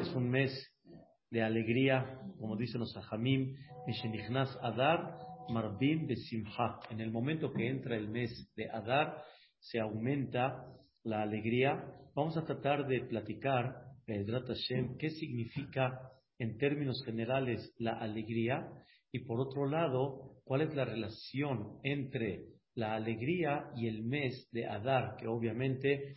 es un mes de alegría, como dicen los Ajamim, Adar, Marbim de Simha. En el momento que entra el mes de Adar, se aumenta la alegría. Vamos a tratar de platicar, Edrat Hashem, qué significa en términos generales la alegría y por otro lado, cuál es la relación entre la alegría y el mes de Adar, que obviamente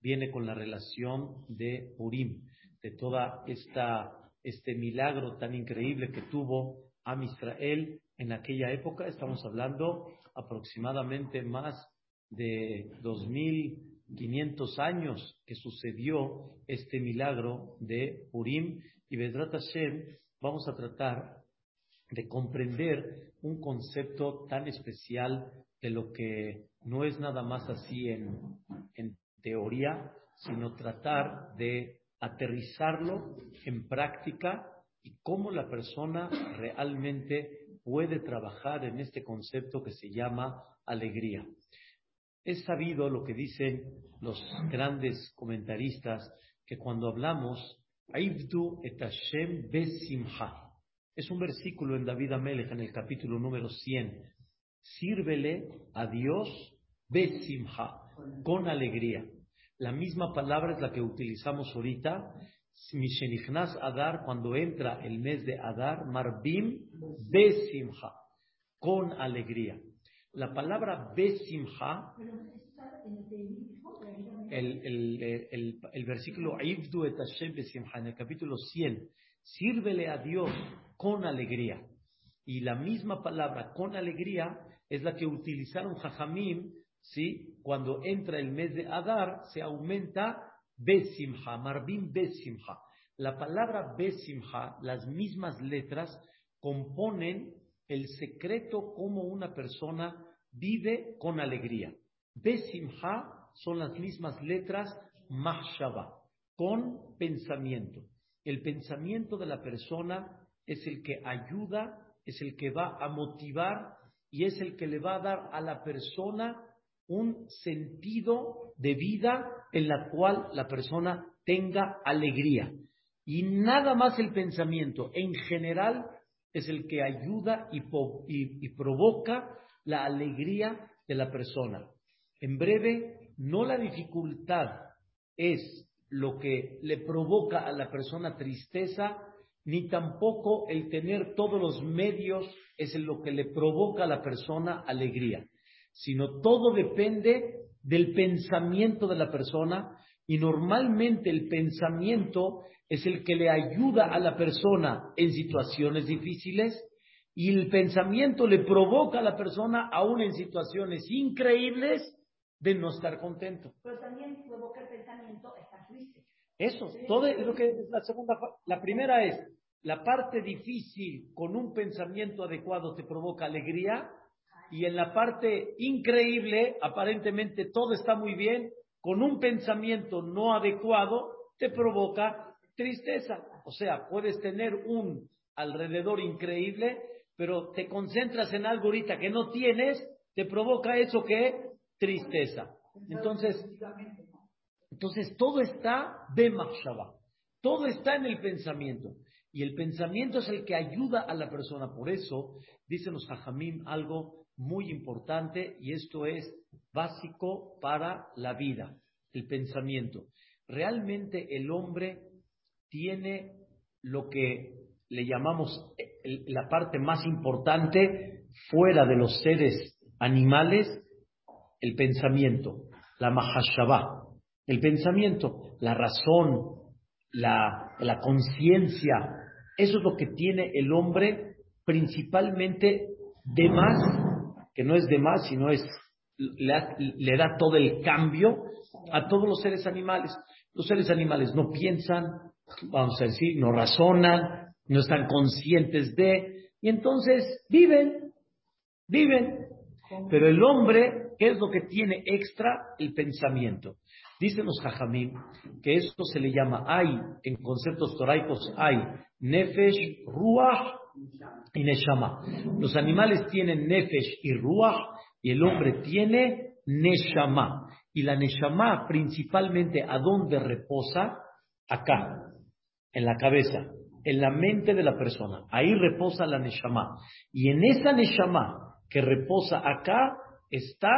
viene con la relación de Purim, de toda esta este milagro tan increíble que tuvo Am Israel en aquella época. Estamos hablando aproximadamente más de 2500 años que sucedió este milagro de Purim y Vedrat Hashem vamos a tratar de comprender un concepto tan especial de lo que no es nada más así en, en teoría, sino tratar de aterrizarlo en práctica y cómo la persona realmente puede trabajar en este concepto que se llama alegría. Es sabido lo que dicen los grandes comentaristas que cuando hablamos es un versículo en David Amelech en el capítulo número 100. Sírvele a Dios besimha con alegría. La misma palabra es la que utilizamos ahorita. Mishenichnas Adar, cuando entra el mes de Adar, Marbim Besimha, con alegría. La palabra Besimha, el, el, el, versículo Ibdu et Hashem Besimha, en el capítulo 100, sírvele a Dios con alegría. Y la misma palabra con alegría es la que utilizaron Jajamim ¿sí? Cuando entra el mes de Adar, se aumenta Besimha, Marbim Besimha. La palabra Besimha, las mismas letras, componen el secreto como una persona vive con alegría. Besimha son las mismas letras Mahshaba, con pensamiento. El pensamiento de la persona es el que ayuda, es el que va a motivar y es el que le va a dar a la persona un sentido de vida en la cual la persona tenga alegría. Y nada más el pensamiento en general es el que ayuda y, y, provoca la alegría de la persona. En breve, no la dificultad es lo que le provoca a la persona tristeza, ni tampoco el tener todos los medios es lo que le provoca a la persona alegría sino todo depende del pensamiento de la persona y normalmente el pensamiento es el que le ayuda a la persona en situaciones difíciles y el pensamiento le provoca a la persona aún en situaciones increíbles de no estar contento. Pero también provoca el pensamiento estar triste. Eso, todo es lo que es la segunda la primera es la parte difícil con un pensamiento adecuado te provoca alegría y en la parte increíble, aparentemente todo está muy bien, con un pensamiento no adecuado, te provoca tristeza. O sea, puedes tener un alrededor increíble, pero te concentras en algo ahorita que no tienes, te provoca eso que tristeza. Entonces, entonces todo está de Machshava. Todo está en el pensamiento. Y el pensamiento es el que ayuda a la persona. Por eso, dicen los Jajamim algo muy importante y esto es básico para la vida, el pensamiento. Realmente el hombre tiene lo que le llamamos la parte más importante fuera de los seres animales, el pensamiento, la mahashabah, el pensamiento, la razón, la, la conciencia, eso es lo que tiene el hombre principalmente de más que no es de más, sino es, le, da todo el cambio a todos los seres animales. Los seres animales no piensan, vamos a decir, no razonan, no están conscientes de, y entonces viven, viven. Pero el hombre, ¿qué es lo que tiene extra? El pensamiento. Dicen los jajamim que esto se le llama, hay, en conceptos toraicos, hay nefesh, ruach y neshama. Los animales tienen nefesh y ruach y el hombre tiene neshama. Y la neshama principalmente a dónde reposa? Acá. en la cabeza, en la mente de la persona. Ahí reposa la Neshama. Y en esa Neshama que reposa acá está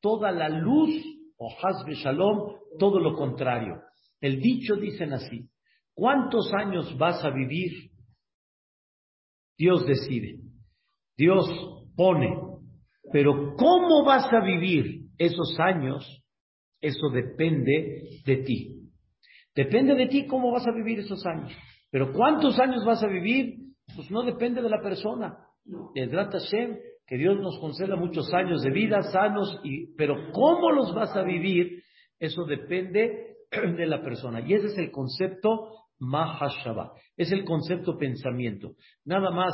toda la luz, o Hasbe Shalom, todo lo contrario. El dicho dicen así, ¿cuántos años vas a vivir? Dios decide, Dios pone, pero ¿cómo vas a vivir esos años? Eso depende de ti. Depende de ti cómo vas a vivir esos años. Pero ¿cuántos años vas a vivir? Pues no depende de la persona. El Hashem, que Dios nos conceda muchos años de vida sanos, y, pero ¿cómo los vas a vivir? Eso depende de la persona. Y ese es el concepto Mahashaba. Es el concepto pensamiento. Nada más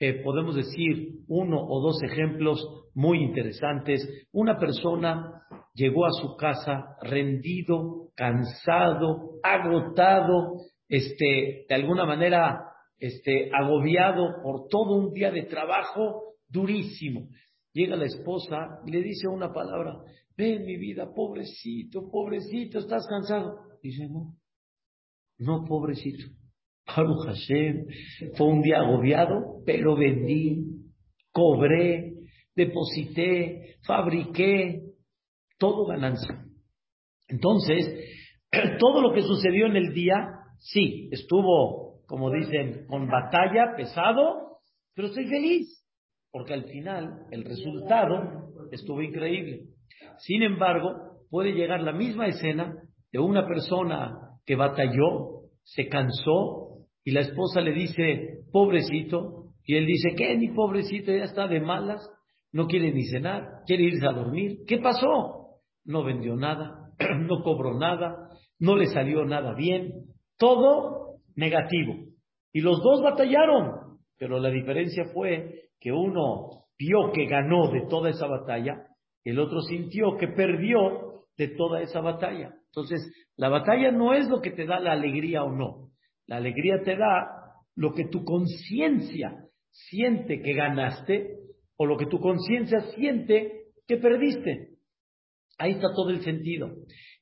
eh, podemos decir uno o dos ejemplos muy interesantes. Una persona llegó a su casa rendido, cansado, agotado, este, de alguna manera, este, agobiado por todo un día de trabajo durísimo. Llega la esposa y le dice una palabra, ven mi vida, pobrecito, pobrecito, estás cansado. Dice, no, no, pobrecito. Baruch Hashem, fue un día agobiado, pero vendí, cobré, deposité, fabriqué, todo ganancia. Entonces, todo lo que sucedió en el día, sí, estuvo, como dicen, con batalla, pesado, pero estoy feliz, porque al final el resultado estuvo increíble. Sin embargo, puede llegar la misma escena de una persona que batalló, se cansó, y la esposa le dice, pobrecito, y él dice, ¿qué? Ni pobrecito, ya está de malas, no quiere ni cenar, quiere irse a dormir. ¿Qué pasó? No vendió nada, no cobró nada, no le salió nada bien, todo negativo. Y los dos batallaron, pero la diferencia fue que uno vio que ganó de toda esa batalla, el otro sintió que perdió de toda esa batalla. Entonces, la batalla no es lo que te da la alegría o no. La alegría te da lo que tu conciencia siente que ganaste o lo que tu conciencia siente que perdiste. Ahí está todo el sentido.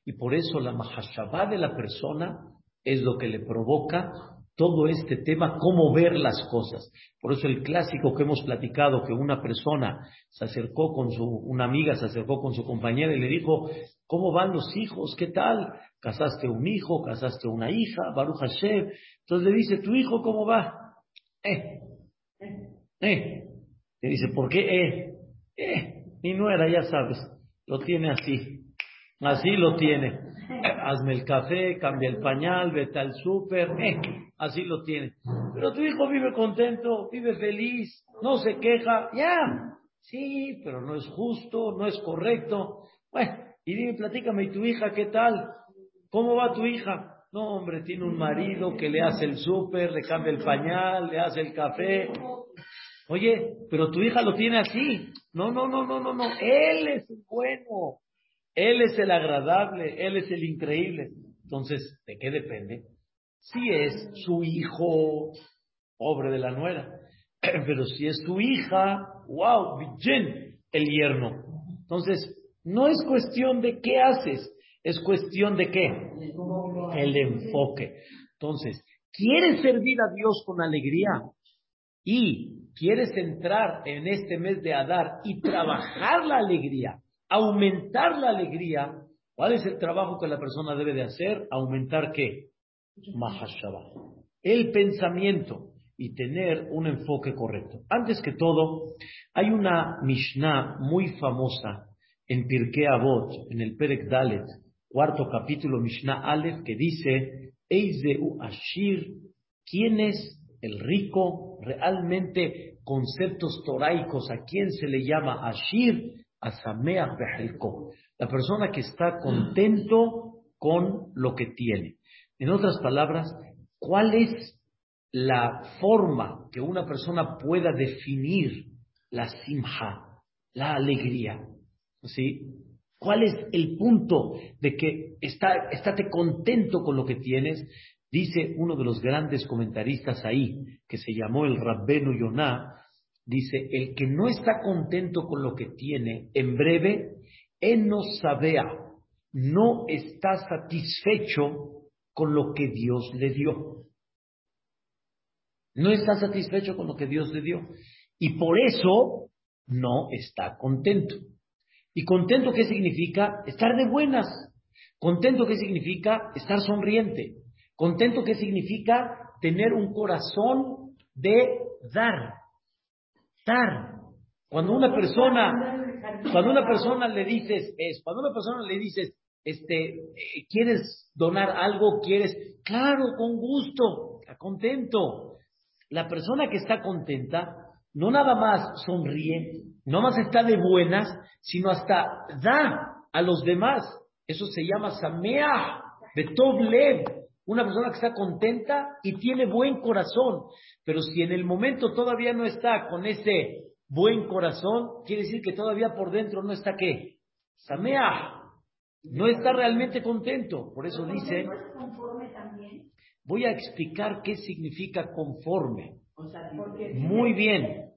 Y por eso la mahashabá de la persona es lo que le provoca todo este tema, cómo ver las cosas. Por eso el clásico que hemos platicado, que una persona se acercó con su, una amiga se acercó con su compañera y le dijo, ¿cómo van los hijos? ¿Qué tal? ¿Casaste un hijo? ¿Casaste una hija? Baruch Hashem. Entonces le dice, ¿tu hijo cómo va? Eh, eh. Le dice, ¿por qué eh? Eh, mi nuera, ya sabes, lo tiene así. Así lo tiene. Hazme el café, cambia el pañal, vete al súper, eh, así lo tiene. Pero tu hijo vive contento, vive feliz, no se queja, ya. Sí, pero no es justo, no es correcto. Bueno, y dime, platícame, ¿y tu hija qué tal? ¿Cómo va tu hija? No, hombre, tiene un marido que le hace el súper, le cambia el pañal, le hace el café. Oye, pero tu hija lo tiene así. No, no, no, no, no, no. Él es el bueno. Él es el agradable. Él es el increíble. Entonces, ¿de qué depende? Si es su hijo, pobre de la nuera. Pero si es tu hija, wow, bien, el yerno. Entonces, no es cuestión de qué haces, es cuestión de qué? El enfoque. Entonces, ¿quieres servir a Dios con alegría? Y quieres entrar en este mes de Adar y trabajar la alegría, aumentar la alegría, ¿cuál es el trabajo que la persona debe de hacer? Aumentar qué? Mahashabah. El pensamiento y tener un enfoque correcto. Antes que todo, hay una Mishnah muy famosa en Pirkei Avot, en el Perek Dalet, cuarto capítulo Mishnah Aleph, que dice, Eizeu Ashir, ¿quién es el rico? Realmente conceptos toraicos, ¿a quién se le llama Ashir? Behelko. La persona que está contento con lo que tiene. En otras palabras, ¿cuál es la forma que una persona pueda definir la simha, la alegría? ¿Sí? ¿Cuál es el punto de que está, estate contento con lo que tienes? Dice uno de los grandes comentaristas ahí, que se llamó el Rabbenu Yonah, dice, el que no está contento con lo que tiene, en breve, él no sabea, no está satisfecho con lo que Dios le dio. No está satisfecho con lo que Dios le dio. Y por eso no está contento. ¿Y contento qué significa? Estar de buenas. Contento qué significa? Estar sonriente. Contento qué significa? Tener un corazón de dar. Dar. Cuando una persona, cuando una persona le dices, es, cuando una persona le dices, este, eh, ¿quieres donar algo? ¿Quieres? Claro, con gusto, está contento. La persona que está contenta no nada más sonríe, no más está de buenas, sino hasta da a los demás. Eso se llama samea, betov lev. Una persona que está contenta y tiene buen corazón. Pero si en el momento todavía no está con ese buen corazón, quiere decir que todavía por dentro no está qué? Samea. No está realmente contento. Por eso dice, voy a explicar qué significa conforme. Muy bien.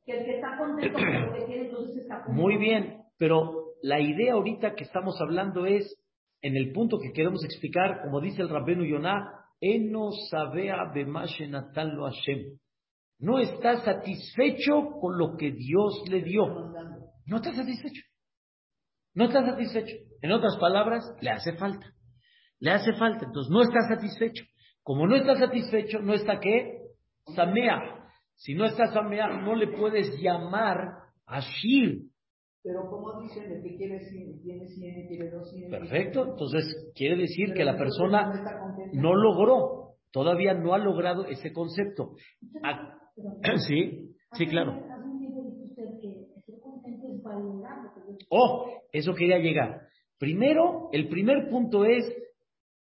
Muy bien, pero la idea ahorita que estamos hablando es, en el punto que queremos explicar, como dice el Rabbenu Yonah, Eno sabea lo Hashem. No está satisfecho con lo que Dios le dio. No está satisfecho. No está satisfecho. En otras palabras, le hace falta. Le hace falta. Entonces no está satisfecho. Como no está satisfecho, no está qué? Samea. Si no está Samea, no le puedes llamar Ashir. Pero como dicen, el que quiere 100, tiene 100, quiere 200. Perfecto. Entonces quiere decir que la persona no logró, todavía no ha logrado ese concepto. Ah, sí, sí, claro. Oh, eso quería llegar. Primero, el primer punto es,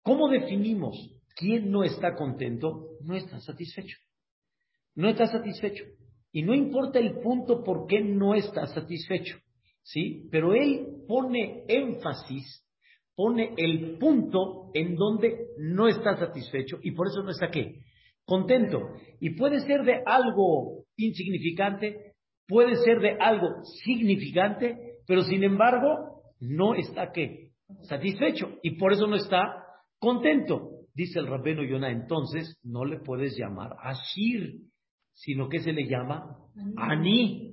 ¿cómo definimos quién no está contento? No está satisfecho. No está satisfecho. Y no importa el punto por qué no está satisfecho. ¿Sí? Pero él pone énfasis, pone el punto en donde no está satisfecho y por eso no está qué? Contento. Y puede ser de algo insignificante, puede ser de algo significante, pero sin embargo no está qué? Satisfecho y por eso no está contento. Dice el rabbeno Yonah, entonces no le puedes llamar Ashir, sino que se le llama Ani.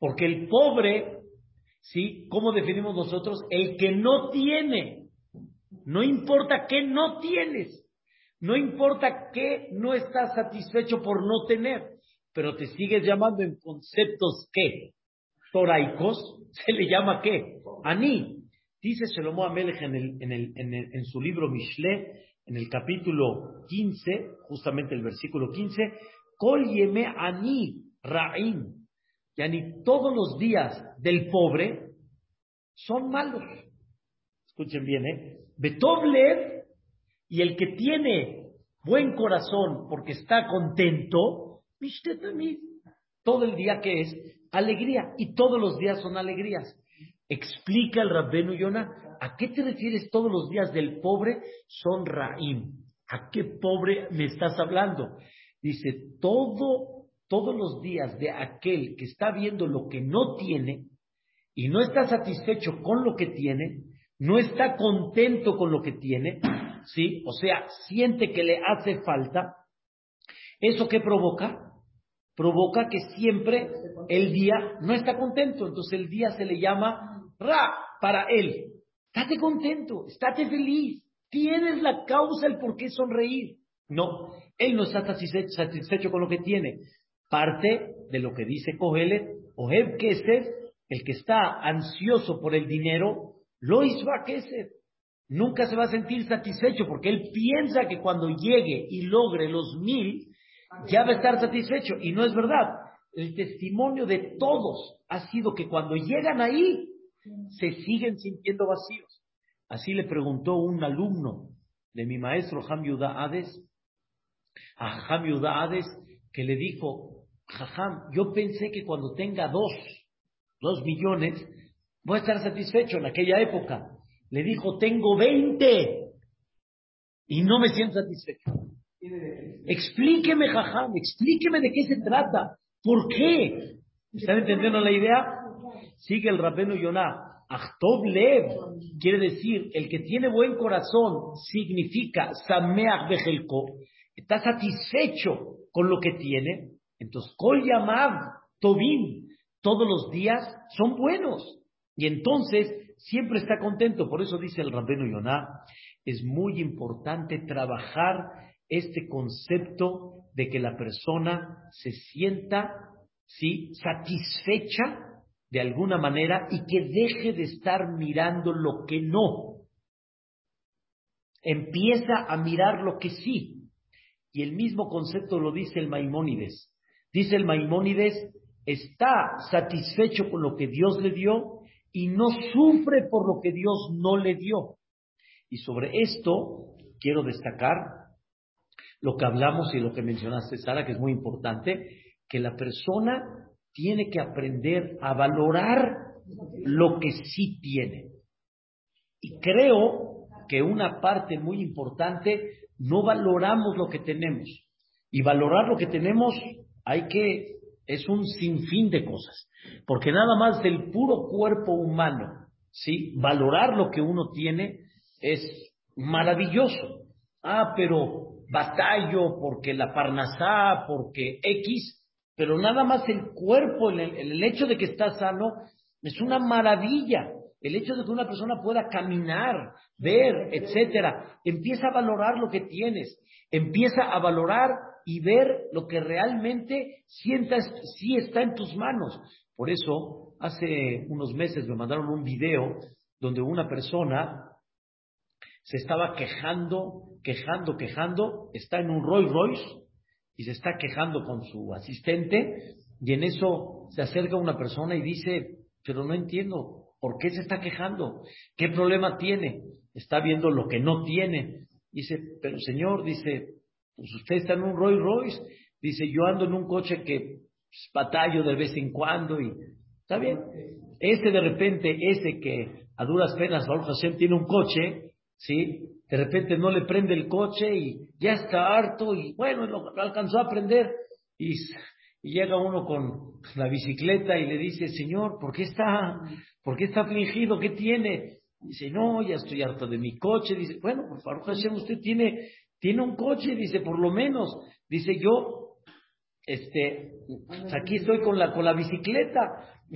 Porque el pobre, ¿sí? ¿Cómo definimos nosotros? El que no tiene. No importa qué no tienes. No importa qué no estás satisfecho por no tener. Pero te sigues llamando en conceptos ¿qué? toraicos. Se le llama qué? Ani. Dice Shelomo Amelech en, el, en, el, en, su libro Mishle, en el capítulo 15, justamente el versículo 15, Kol yeme ani ra'im. Yani todos los días del pobre son malos. Escuchen bien, ¿eh? Betoblev y el que tiene buen corazón porque está contento, todo el día que es alegría y todos los días son alegrías. Explica el Rabbenu Yonah, ¿a qué te refieres todos los días del pobre? Son Raim. ¿A qué pobre me estás hablando? Dice, todo, todos los días de aquel que está viendo lo que no tiene y no está satisfecho con lo que tiene, no está contento con lo que tiene, ¿sí? O sea, siente que le hace falta. ¿Eso qué provoca? Provoca que siempre el día no está contento. Entonces el día se le llama Ra para él. Estate contento, estate feliz. Tienes la causa, el por qué sonreír. No, él no está satisfecho con lo que tiene. Parte de lo que dice Kohelet, Oheb Kesef, el que está ansioso por el dinero, lo a Kesef. Nunca se va a sentir satisfecho porque él piensa que cuando llegue y logre los mil, ya va a estar satisfecho. Y no es verdad. El testimonio de todos ha sido que cuando llegan ahí, se siguen sintiendo vacíos. Así le preguntó un alumno de mi maestro Ham Hades, a Ham Hades, que le dijo, Jajam, yo pensé que cuando tenga dos, dos millones, voy a estar satisfecho en aquella época. Le dijo, tengo veinte y no me siento satisfecho. Explíqueme, Jajam, explíqueme de qué se trata. ¿Por qué? ¿Están entendiendo la idea? Sigue el Rabeno Yonah. Achtov Lev quiere decir, el que tiene buen corazón significa Sameach Bejelko, está satisfecho con lo que tiene. Entonces, Kol Yamav Tobin, todos los días son buenos. Y entonces siempre está contento. Por eso dice el Rabbeno Yonah, es muy importante trabajar este concepto de que la persona se sienta ¿sí? satisfecha de alguna manera y que deje de estar mirando lo que no. Empieza a mirar lo que sí. Y el mismo concepto lo dice el Maimónides. Dice el Maimónides, está satisfecho con lo que Dios le dio y no sufre por lo que Dios no le dio. Y sobre esto quiero destacar lo que hablamos y lo que mencionaste, Sara, que es muy importante, que la persona tiene que aprender a valorar lo que sí tiene. Y creo que una parte muy importante, no valoramos lo que tenemos. Y valorar lo que tenemos hay que, es un sinfín de cosas. Porque nada más del puro cuerpo humano, ¿sí? Valorar lo que uno tiene es maravilloso. Ah, pero batallo porque la parnasá, porque X, pero nada más el cuerpo, el, el, hecho de que está sano, es una maravilla. El hecho de que una persona pueda caminar, ver, etcétera, empieza a valorar lo que tienes, empieza a valorar y ver lo que realmente sientas, sí está en tus manos. Por eso, hace unos meses me mandaron un video donde una persona se estaba quejando, quejando, quejando, está en un Rolls Royce y se está quejando con su asistente y en eso se acerca una persona y dice, pero no entiendo, ¿por qué se está quejando? ¿Qué problema tiene? Está viendo lo que no tiene. Dice, pero señor, dice, pues usted está en un Rolls Royce. Dice, yo ando en un coche que pues, batallo de vez en cuando y está bien. Este de repente, ese que a duras penas, Baruch Hashem tiene un coche, ¿sí? de repente no le prende el coche y ya está harto y bueno, lo, alcanzó a prender y, llega uno con la bicicleta y le dice, Señor, ¿por qué está, por qué está afligido? ¿Qué tiene? Dice, no, ya estoy harto de mi coche. Dice, bueno, por favor, Hashem, usted tiene, tiene un coche, dice, por lo menos. Dice, yo, este, aquí estoy con la, con la bicicleta,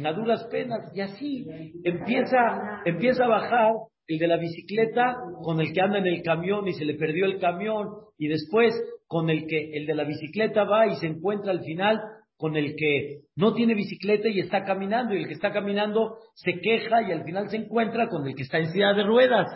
a duras penas, y así empieza, empieza a bajar el de la bicicleta con el que anda en el camión y se le perdió el camión, y después con el que el de la bicicleta va y se encuentra al final con el que no tiene bicicleta y está caminando, y el que está caminando se queja y al final se encuentra con el que está en silla de ruedas.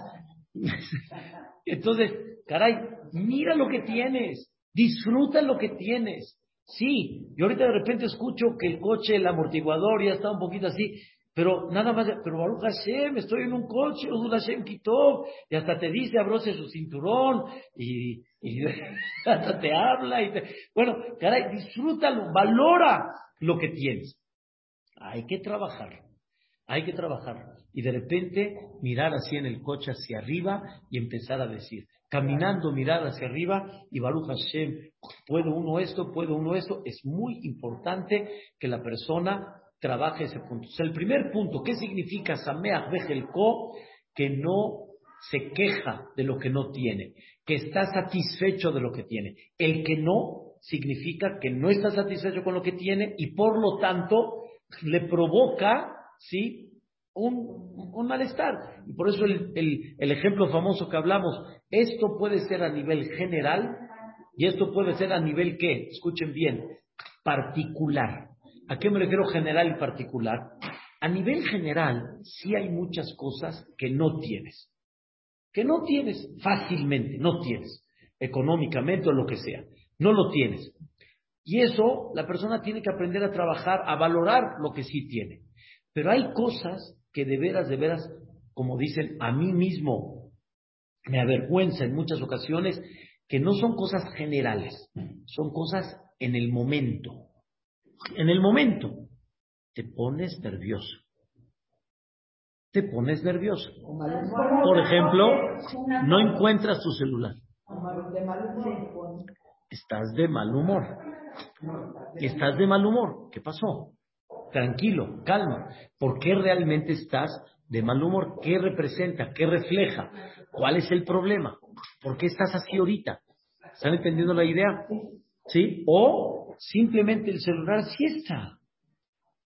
Entonces, caray, mira lo que tienes, disfruta lo que tienes. Sí, y ahorita de repente escucho que el coche, el amortiguador ya está un poquito así, pero nada más, pero Baruch Hashem, estoy en un coche, Baruch Hashem quitó, y hasta te dice, abróse su cinturón, y, hasta te habla, y te, bueno, caray, disfrútalo, valora lo que tienes. Hay que trabajar, hay que trabajar. Y de repente mirar así en el coche hacia arriba y empezar a decir, caminando, mirar hacia arriba y Baruch Hashem, puedo uno esto, puedo uno esto. Es muy importante que la persona trabaje ese punto. el primer punto, ¿qué significa Sameach Bejelko? Que no se queja de lo que no tiene, que está satisfecho de lo que tiene. El que no significa que no está satisfecho con lo que tiene y por lo tanto le provoca, ¿sí? Un, un malestar. Y por eso el, el ejemplo famoso que hablamos, esto puede ser a nivel general y esto puede ser a nivel ¿qué? Escuchen bien, particular. ¿A qué me refiero general y particular? A nivel general, sí hay muchas cosas que no tienes. Que no tienes fácilmente, no tienes. Económicamente o lo que sea. No lo tienes. Y eso la persona tiene que aprender a trabajar, a valorar lo que sí tiene. Pero hay cosas que de veras, de veras, como dicen, a mí mismo me avergüenza en muchas ocasiones, que no son cosas generales, son cosas en el momento en el momento, te pones nervioso. Te pones nervioso. Por ejemplo, no encuentras tu celular. Estás de mal humor. Estás de mal humor. ¿Qué pasó? Tranquilo, calma. ¿Por qué realmente estás de mal humor. ¿Qué representa? ¿Qué refleja? ¿Cuál es el problema? ¿Por qué estás así ahorita? ¿Están entendiendo la idea? ¿Sí? O simplemente el celular sí está.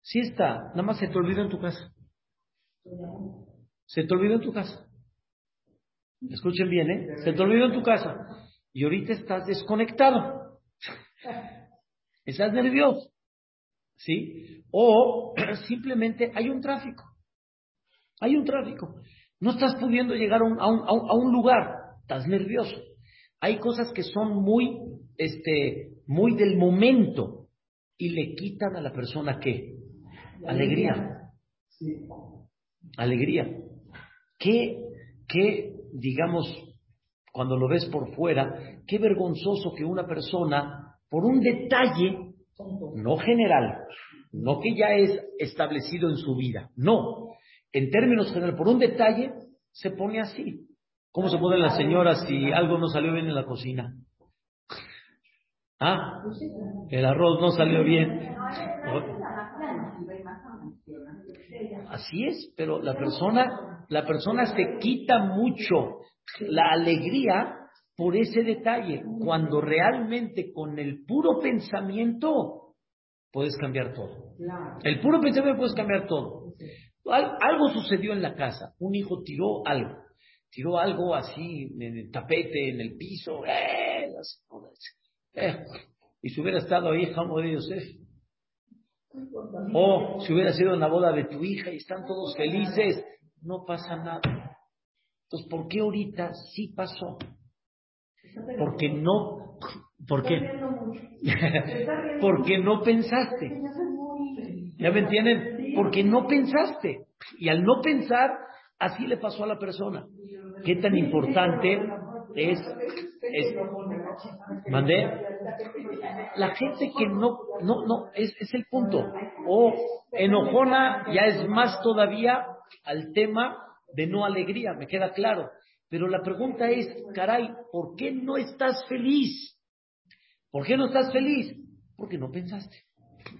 Sí está. Nada más se te olvidó en tu casa. Se te olvidó en tu casa. Escuchen bien, ¿eh? Se te olvidó en tu casa. Y ahorita estás desconectado. Estás nervioso. ¿Sí? O simplemente hay un tráfico. Hay un tráfico. No estás pudiendo llegar a un, a un, a un lugar. Estás nervioso. Hay cosas que son muy, este, muy del momento y le quitan a la persona qué? Alegría. Alegría. ¿Qué, qué, digamos, cuando lo ves por fuera, qué vergonzoso que una persona, por un detalle, no general, no que ya es establecido en su vida, no, en términos generales, por un detalle, se pone así. ¿Cómo se pone la señora si algo no salió bien en la cocina? ¿Ah? El arroz no salió bien. Así es, pero la persona, la persona se quita mucho la alegría por ese detalle, cuando realmente con el puro pensamiento puedes cambiar todo. El puro pensamiento puedes cambiar todo. algo sucedió en la casa, un hijo tiró algo, tiró algo así en el tapete, en el piso, eh, eh, y si hubiera estado ahí, jamás de Yosef, o si hubiera sido en la boda de tu hija y están todos felices, no pasa nada. Entonces, ¿por qué ahorita sí pasó? Porque no, ¿por qué? Porque no pensaste. ¿Ya me entienden? Porque no pensaste. Y al no pensar, así le pasó a la persona. ¿Qué tan importante es, es mandé la gente que no no no es, es el punto. O enojona ya es más todavía al tema de no alegría me queda claro. Pero la pregunta es caray ¿por qué no estás feliz? ¿por qué no estás feliz? porque no pensaste.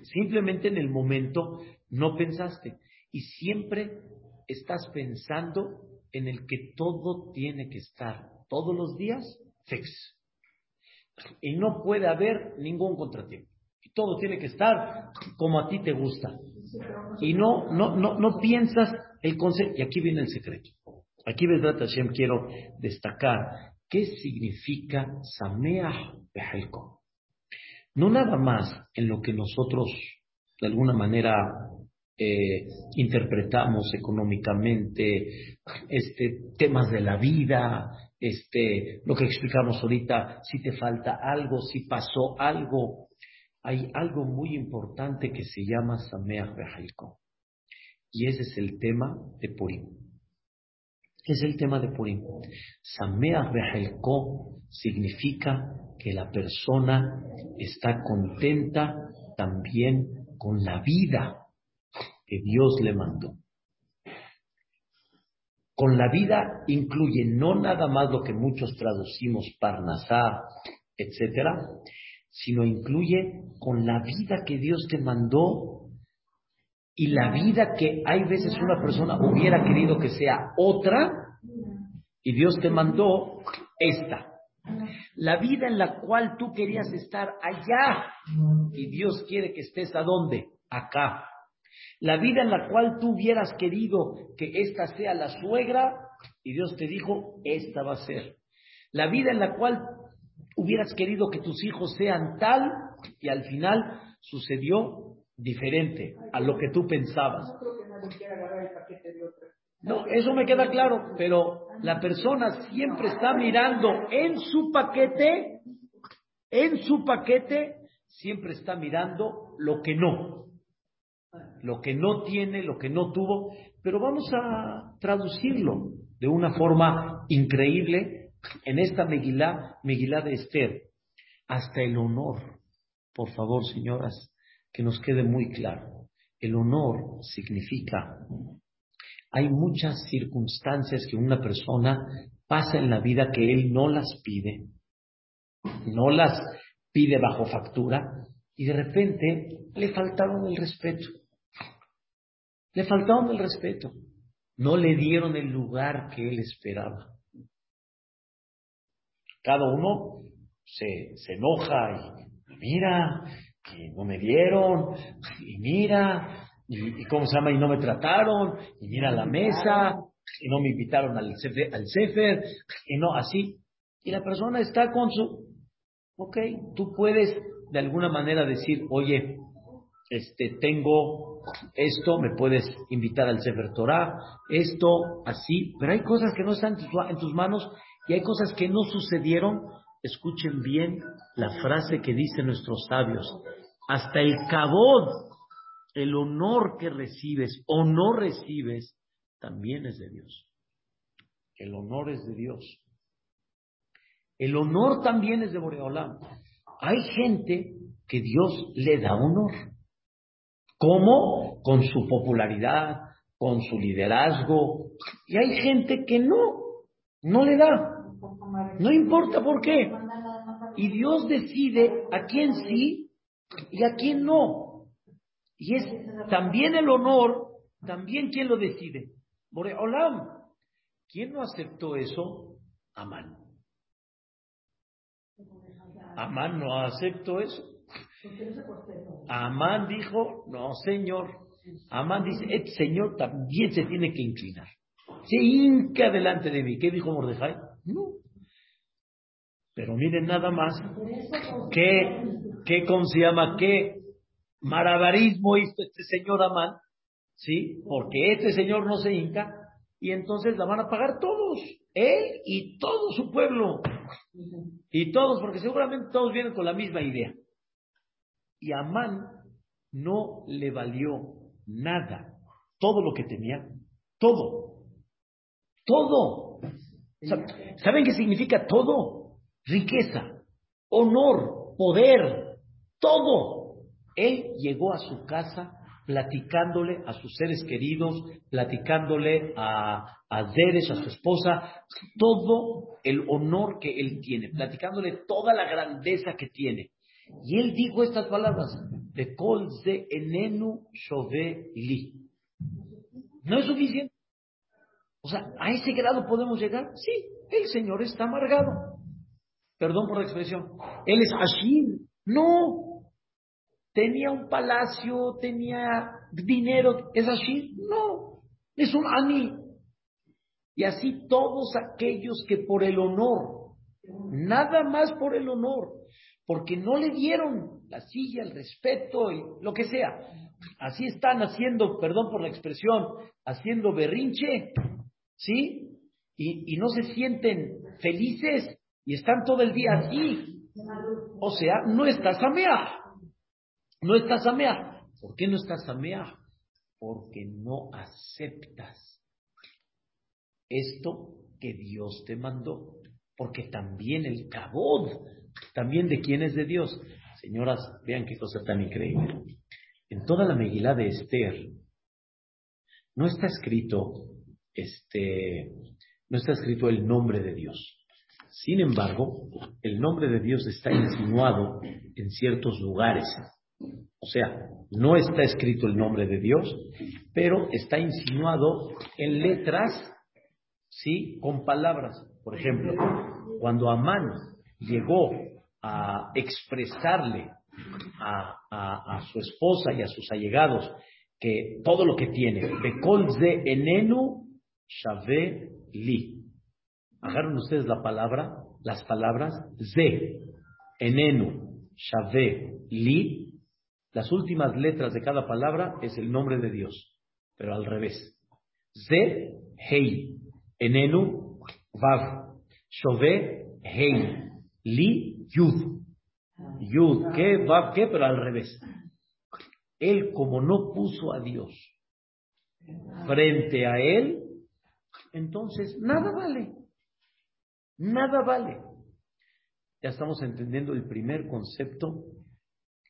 Simplemente en el momento no pensaste. Y siempre estás pensando en el que todo tiene que estar. Todos los días Y no puede haber ningún contratiempo. Todo tiene que estar como a ti te gusta. Y no, no, no, no piensas el concepto. Y aquí viene el secreto. Aquí, Vedrat Hashem, quiero destacar qué significa Sameach Behelko. No nada más en lo que nosotros, de alguna manera, eh, interpretamos económicamente, este, temas de la vida, este, lo que explicamos ahorita, si te falta algo, si pasó algo. Hay algo muy importante que se llama Sameach Behaiko. Y ese es el tema de Purim. ¿Qué es el tema de Purim? Sameach Behaiko significa que la persona está contenta también con la vida que Dios le mandó. Con la vida incluye no nada más lo que muchos traducimos parnasá, etcétera, sino incluye con la vida que Dios te mandó y la vida que hay veces una persona hubiera querido que sea otra y Dios te mandó esta. La vida en la cual tú querías estar allá y Dios quiere que estés a dónde? Acá. La vida en la cual tú hubieras querido que esta sea la suegra y Dios te dijo, esta va a ser. La vida en la cual hubieras querido que tus hijos sean tal y al final sucedió diferente a lo que tú pensabas. No, eso me queda claro, pero la persona siempre está mirando en su paquete, en su paquete, siempre está mirando lo que no lo que no tiene, lo que no tuvo, pero vamos a traducirlo de una forma increíble en esta Megilá, Megilá de Esther, hasta el honor. Por favor, señoras, que nos quede muy claro. El honor significa, hay muchas circunstancias que una persona pasa en la vida que él no las pide, no las pide bajo factura, y de repente le faltaron el respeto. Le faltaron el respeto. no le dieron el lugar que él esperaba. Cada uno se, se enoja y mira, que no me dieron, y mira, y, cómo se llama, y no me trataron, y mira la mesa, y no me invitaron al al cefer, y no, así. Y la persona está con su, ok, tú puedes de alguna manera decir, oye, este, tengo esto, me puedes invitar al Sefer Torah, esto, así, pero hay cosas que no están en tus manos y hay cosas que no sucedieron. Escuchen bien la frase que dicen nuestros sabios. Hasta el cabod, el honor que recibes o no recibes, también es de Dios. El honor es de Dios. El honor también es de Boreolam. Hay gente que Dios le da honor. ¿Cómo? Con su popularidad, con su liderazgo. Y hay gente que no, no le da. No importa por qué. Y Dios decide a quién sí y a quién no. Y es también el honor, también quién lo decide. Boreolam. ¿Quién no aceptó eso? Amán. Amán no aceptó eso. Amán dijo, no, señor. Amán dice, este señor también se tiene que inclinar. Se hinca delante de mí. ¿Qué dijo Mordejai? No. Pero miren nada más, ¿qué, qué cómo se llama? ¿Qué marabarismo hizo este señor Amán? ¿Sí? Porque este señor no se hinca y entonces la van a pagar todos, él y todo su pueblo. Y todos, porque seguramente todos vienen con la misma idea. Y Amán no le valió nada. Todo lo que tenía, todo. Todo. ¿Saben qué significa todo? Riqueza, honor, poder, todo. Él llegó a su casa platicándole a sus seres queridos, platicándole a, a Zeresh, a su esposa, todo el honor que él tiene, platicándole toda la grandeza que tiene. Y él dijo estas palabras, de kol ze enenu shove li. ¿No es suficiente? O sea, ¿a ese grado podemos llegar? Sí, el Señor está amargado. Perdón por la expresión. Él es Hashim. No. Tenía un palacio, tenía dinero. ¿Es Hashim? No. Es un Ani. Y así todos aquellos que por el honor, nada más por el honor, porque no le dieron la silla, el respeto y lo que sea. Así están haciendo, perdón por la expresión, haciendo berrinche, ¿sí? Y, no se sienten felices y están todo el día así. O sea, no estás amea. No estás amea. ¿Por qué no estás amea? Porque no aceptas esto que Dios te mandó. Porque también el cabod también de quién es de Dios. Señoras, vean qué cosa tan increíble. En toda la Megilá de Esther no está escrito este no está escrito el nombre de Dios. Sin embargo, el nombre de Dios está insinuado en ciertos lugares. O sea, no está escrito el nombre de Dios, pero está insinuado en letras, sí, con palabras. Por ejemplo, cuando Amán llegó a expresarle a, su esposa y a sus allegados que todo lo que tiene, ze enenu shave li. Agarren ustedes la palabra, las palabras ze, enenu, shave, li. Las últimas letras de cada palabra es el nombre de Dios, pero al revés. Ze, hei, enenu, vav, shove, hei, li, Yud. Yud, ¿qué? va. Pero al revés. Él, como no puso a Dios frente a él, entonces nada vale. Nada vale. Ya estamos entendiendo el primer concepto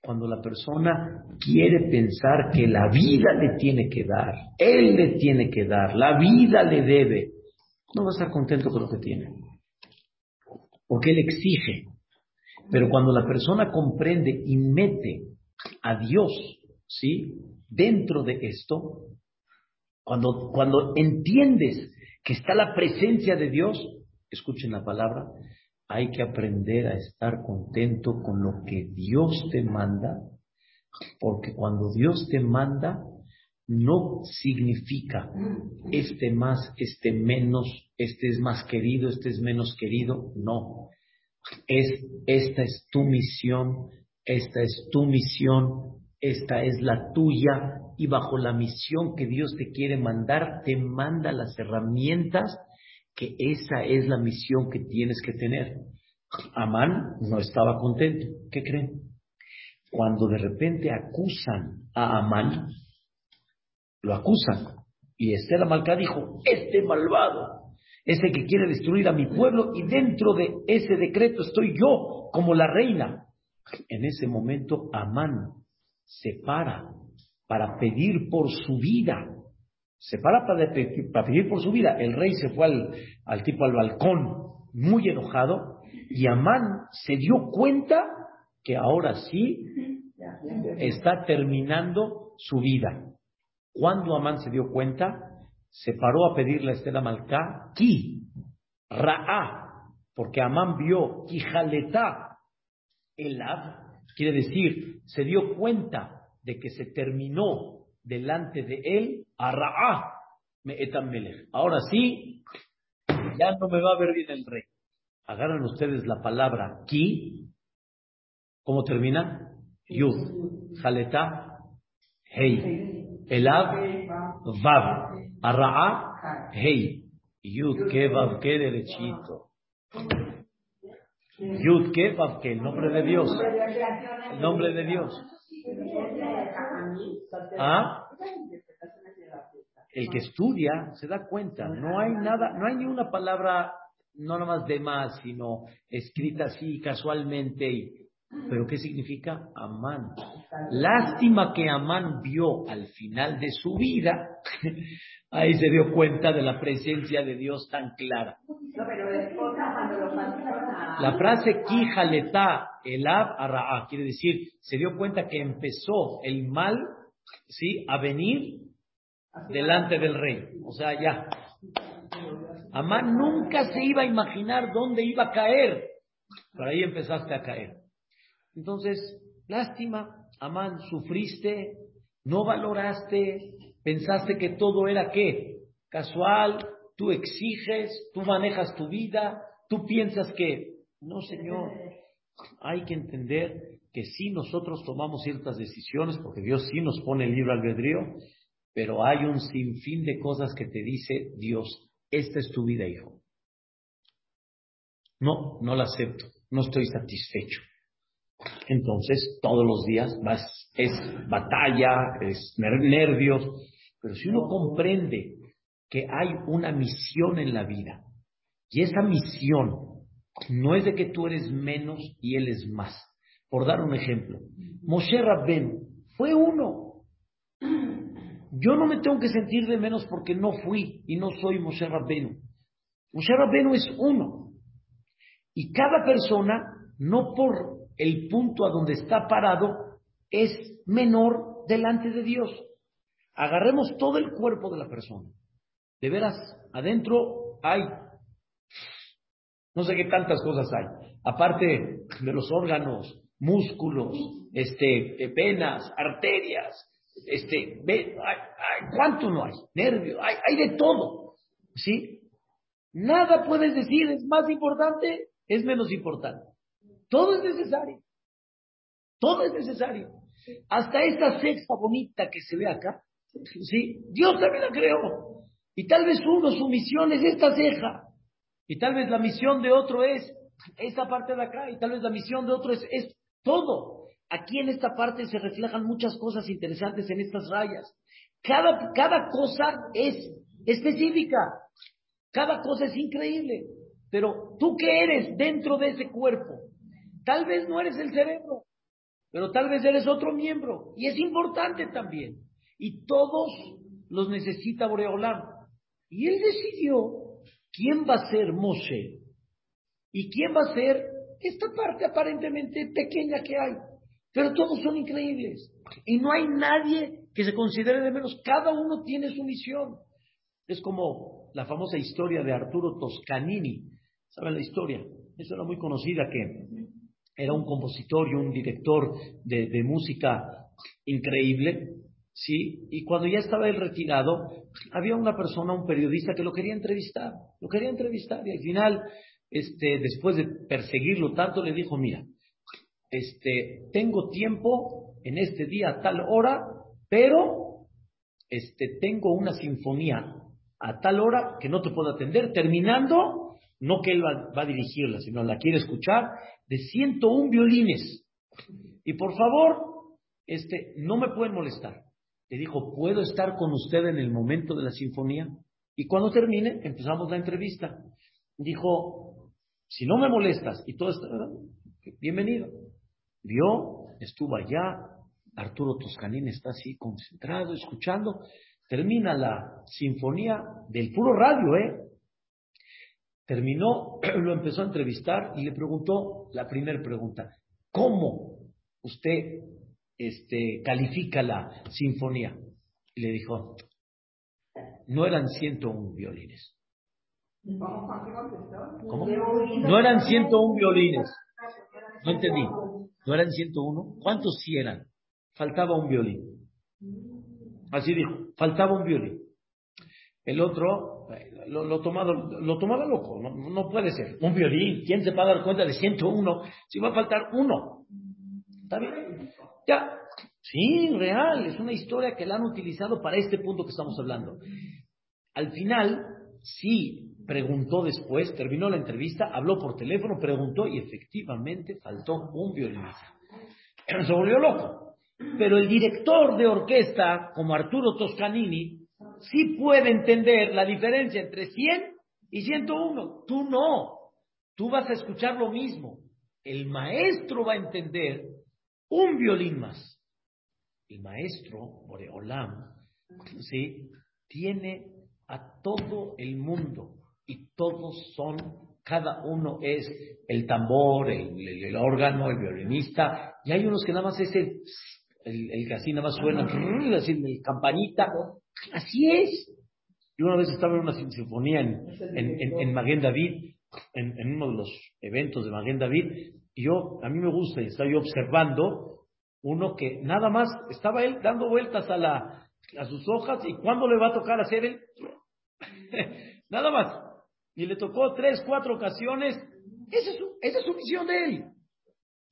cuando la persona quiere pensar que la vida le tiene que dar, él le tiene que dar, la vida le debe, no va a estar contento con lo que tiene. Porque él exige. Pero cuando la persona comprende y mete a Dios, ¿sí? Dentro de esto, Cuando, cuando entiendes que está la presencia de Dios, escuchen la palabra, hay que aprender a estar contento con lo que Dios te manda, porque cuando Dios te manda, no significa este más, este menos, este es más querido, este es menos querido, no. Es, esta es tu misión, esta es tu misión, esta es la tuya y bajo la misión que Dios te quiere mandar, te manda las herramientas que esa es la misión que tienes que tener. Amán no estaba contento. ¿Qué creen? Cuando de repente acusan a Amán, lo acusan. Y Esther Amalcá dijo, este malvado, ese que quiere destruir a mi pueblo, y dentro de ese decreto estoy yo como la reina. En ese momento Amán se para para pedir por su vida. Se para para, pedir por su vida. El rey se fue al, al tipo al balcón, muy enojado, y Amán se dio cuenta que ahora sí está terminando su vida. Cuando Amán se dio cuenta, se paró a pedirle a Estela Malcá, ki, ra'a, porque Amán vio, ki jaleta, elab, quiere decir, se dio cuenta de que se terminó delante de él, a ra'a, me etan melech. Ahora sí, ya no me va a ver bien el rey. Agarran ustedes la palabra ki, ¿cómo termina? Yud, jaleta, hey. Elab, Vav, Arra'a, Hey, Yud, Ke, Vav, Ke, derechito. Yud, Ke, Ke, el nombre de Dios. Nombre de Dios. ¿Ah? El que estudia se da cuenta, no hay nada, no hay ni una palabra, no nomás de más, sino escrita así casualmente y ¿Pero qué significa Amán? Lástima que Amán vio al final de su vida, ahí se dio cuenta de la presencia de Dios tan clara. La frase Kijaleta elab arra'a quiere decir, se dio cuenta que empezó el mal, ¿sí? A venir delante del rey. O sea, ya. Amán nunca se iba a imaginar dónde iba a caer. Por ahí empezaste a caer. Entonces, lástima, Amán, sufriste, no valoraste, pensaste que todo era qué? Casual, tú exiges, tú manejas tu vida, tú piensas que, no señor, hay que entender que sí nosotros tomamos ciertas decisiones, porque Dios sí nos pone el libro albedrío, pero hay un sinfín de cosas que te dice Dios, esta es tu vida, hijo. No, no la acepto, no estoy satisfecho. Entonces, todos los días es batalla, es nervios, pero si uno comprende que hay una misión en la vida, y esa misión no es de que tú eres menos y él es más. Por dar un ejemplo, Moshe Rabben fue uno. Yo no me tengo que sentir de menos porque no fui y no soy Moshe Rabben. Moshe Rabben es uno. Y cada persona, no por el punto a donde está parado es menor delante de Dios. Agarremos todo el cuerpo de la persona. De veras, adentro hay no sé qué tantas cosas hay. Aparte de los órganos, músculos, este, venas, arterias, este, ¿cuánto no hay? Nervios, hay, hay de todo. ¿Sí? Nada puedes decir es más importante, es menos importante. Todo es necesario. Todo es necesario. Hasta esta sexta bonita que se ve acá, ¿sí? Dios también la creó. Y tal vez uno, su misión es esta ceja. Y tal vez la misión de otro es esta parte de acá. Y tal vez la misión de otro es, es todo. Aquí en esta parte se reflejan muchas cosas interesantes en estas rayas. Cada, cada cosa es específica. Cada cosa es increíble. Pero tú qué eres dentro de ese cuerpo, Tal vez no eres el cerebro, pero tal vez eres otro miembro. Y es importante también. Y todos los necesita Boreolam. Y él decidió quién va a ser Moshe y quién va a ser esta parte aparentemente pequeña que hay. Pero todos son increíbles. Y no hay nadie que se considere de menos. Cada uno tiene su misión. Es como la famosa historia de Arturo Toscanini. ¿Saben la historia? Eso era muy conocida que era un compositor y un director de, de música increíble, ¿sí? Y cuando ya estaba él retirado, había una persona, un periodista que lo quería entrevistar, lo quería entrevistar y al final, este, después de perseguirlo tanto, le dijo, mira, este, tengo tiempo en este día a tal hora, pero este, tengo una sinfonía a tal hora que no te puedo atender, terminando, no que él va, va a dirigirla, sino la quiere escuchar, de 101 violines. Y por favor, este, no me pueden molestar. Le dijo, ¿puedo estar con usted en el momento de la sinfonía? Y cuando termine, empezamos la entrevista. Dijo, si no me molestas y todo está, bienvenido. Vio, estuvo allá, Arturo Toscanín está así concentrado, escuchando. Termina la sinfonía del puro radio, ¿eh? Terminó, lo empezó a entrevistar y le preguntó la primera pregunta, ¿cómo usted este, califica la sinfonía? Y le dijo, no eran 101 violines. ¿Cómo? No eran 101 violines. No entendí. ¿No eran 101? ¿Cuántos sí eran? Faltaba un violín. Así dijo, faltaba un violín. El otro lo, lo, tomado, lo tomaba loco, no, no, puede ser. Un violín, ¿quién se va a dar cuenta de 101 si va a faltar uno? ¿Está bien? Ya, sí, real, es una historia que la han utilizado para este punto que estamos hablando. Al final, sí, preguntó después, terminó la entrevista, habló por teléfono, preguntó y efectivamente faltó un violinista. Se volvió loco. Pero el director de orquesta, como Arturo Toscanini, sí puede entender la diferencia entre 100 y 101. Tú no. Tú vas a escuchar lo mismo. El maestro va a entender un violín más. El maestro, Boreolam, ¿sí? tiene a todo el mundo y todos son, cada uno es el tambor, el, el, el órgano, el violinista, y hay unos que nada más es el, el, el que así nada más suena, así el campanita, así es. Yo una vez estaba en una sinfonía en, en, en, David, en, en, uno de los eventos de Maguen David, y yo, a mí me gusta, y estaba yo observando uno que nada más estaba él dando vueltas a, la, a sus hojas, y cuando le va a tocar hacer él, nada más. Y le tocó tres, cuatro ocasiones. Esa es, su, esa es su misión de él.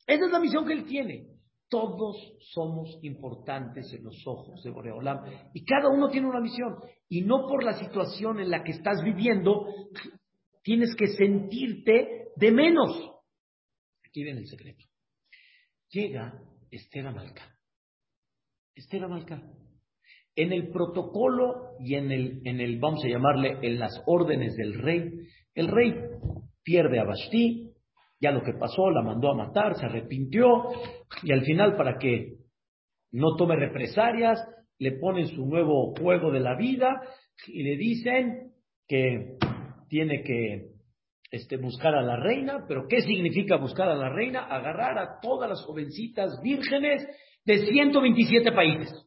Esa es la misión que él tiene. Todos somos importantes en los ojos de Boreolam y cada uno tiene una misión. Y no por la situación en la que estás viviendo tienes que sentirte de menos. Aquí viene el secreto. Llega Esther Amalcá. Esther Amalcá. En el protocolo y en el, en el, vamos a llamarle, en las órdenes del rey, el rey pierde a Basti, ya lo que pasó, la mandó a matar, se arrepintió, y al final, para que no tome represalias, le ponen su nuevo juego de la vida y le dicen que tiene que este, buscar a la reina, pero ¿qué significa buscar a la reina? Agarrar a todas las jovencitas vírgenes de 127 países.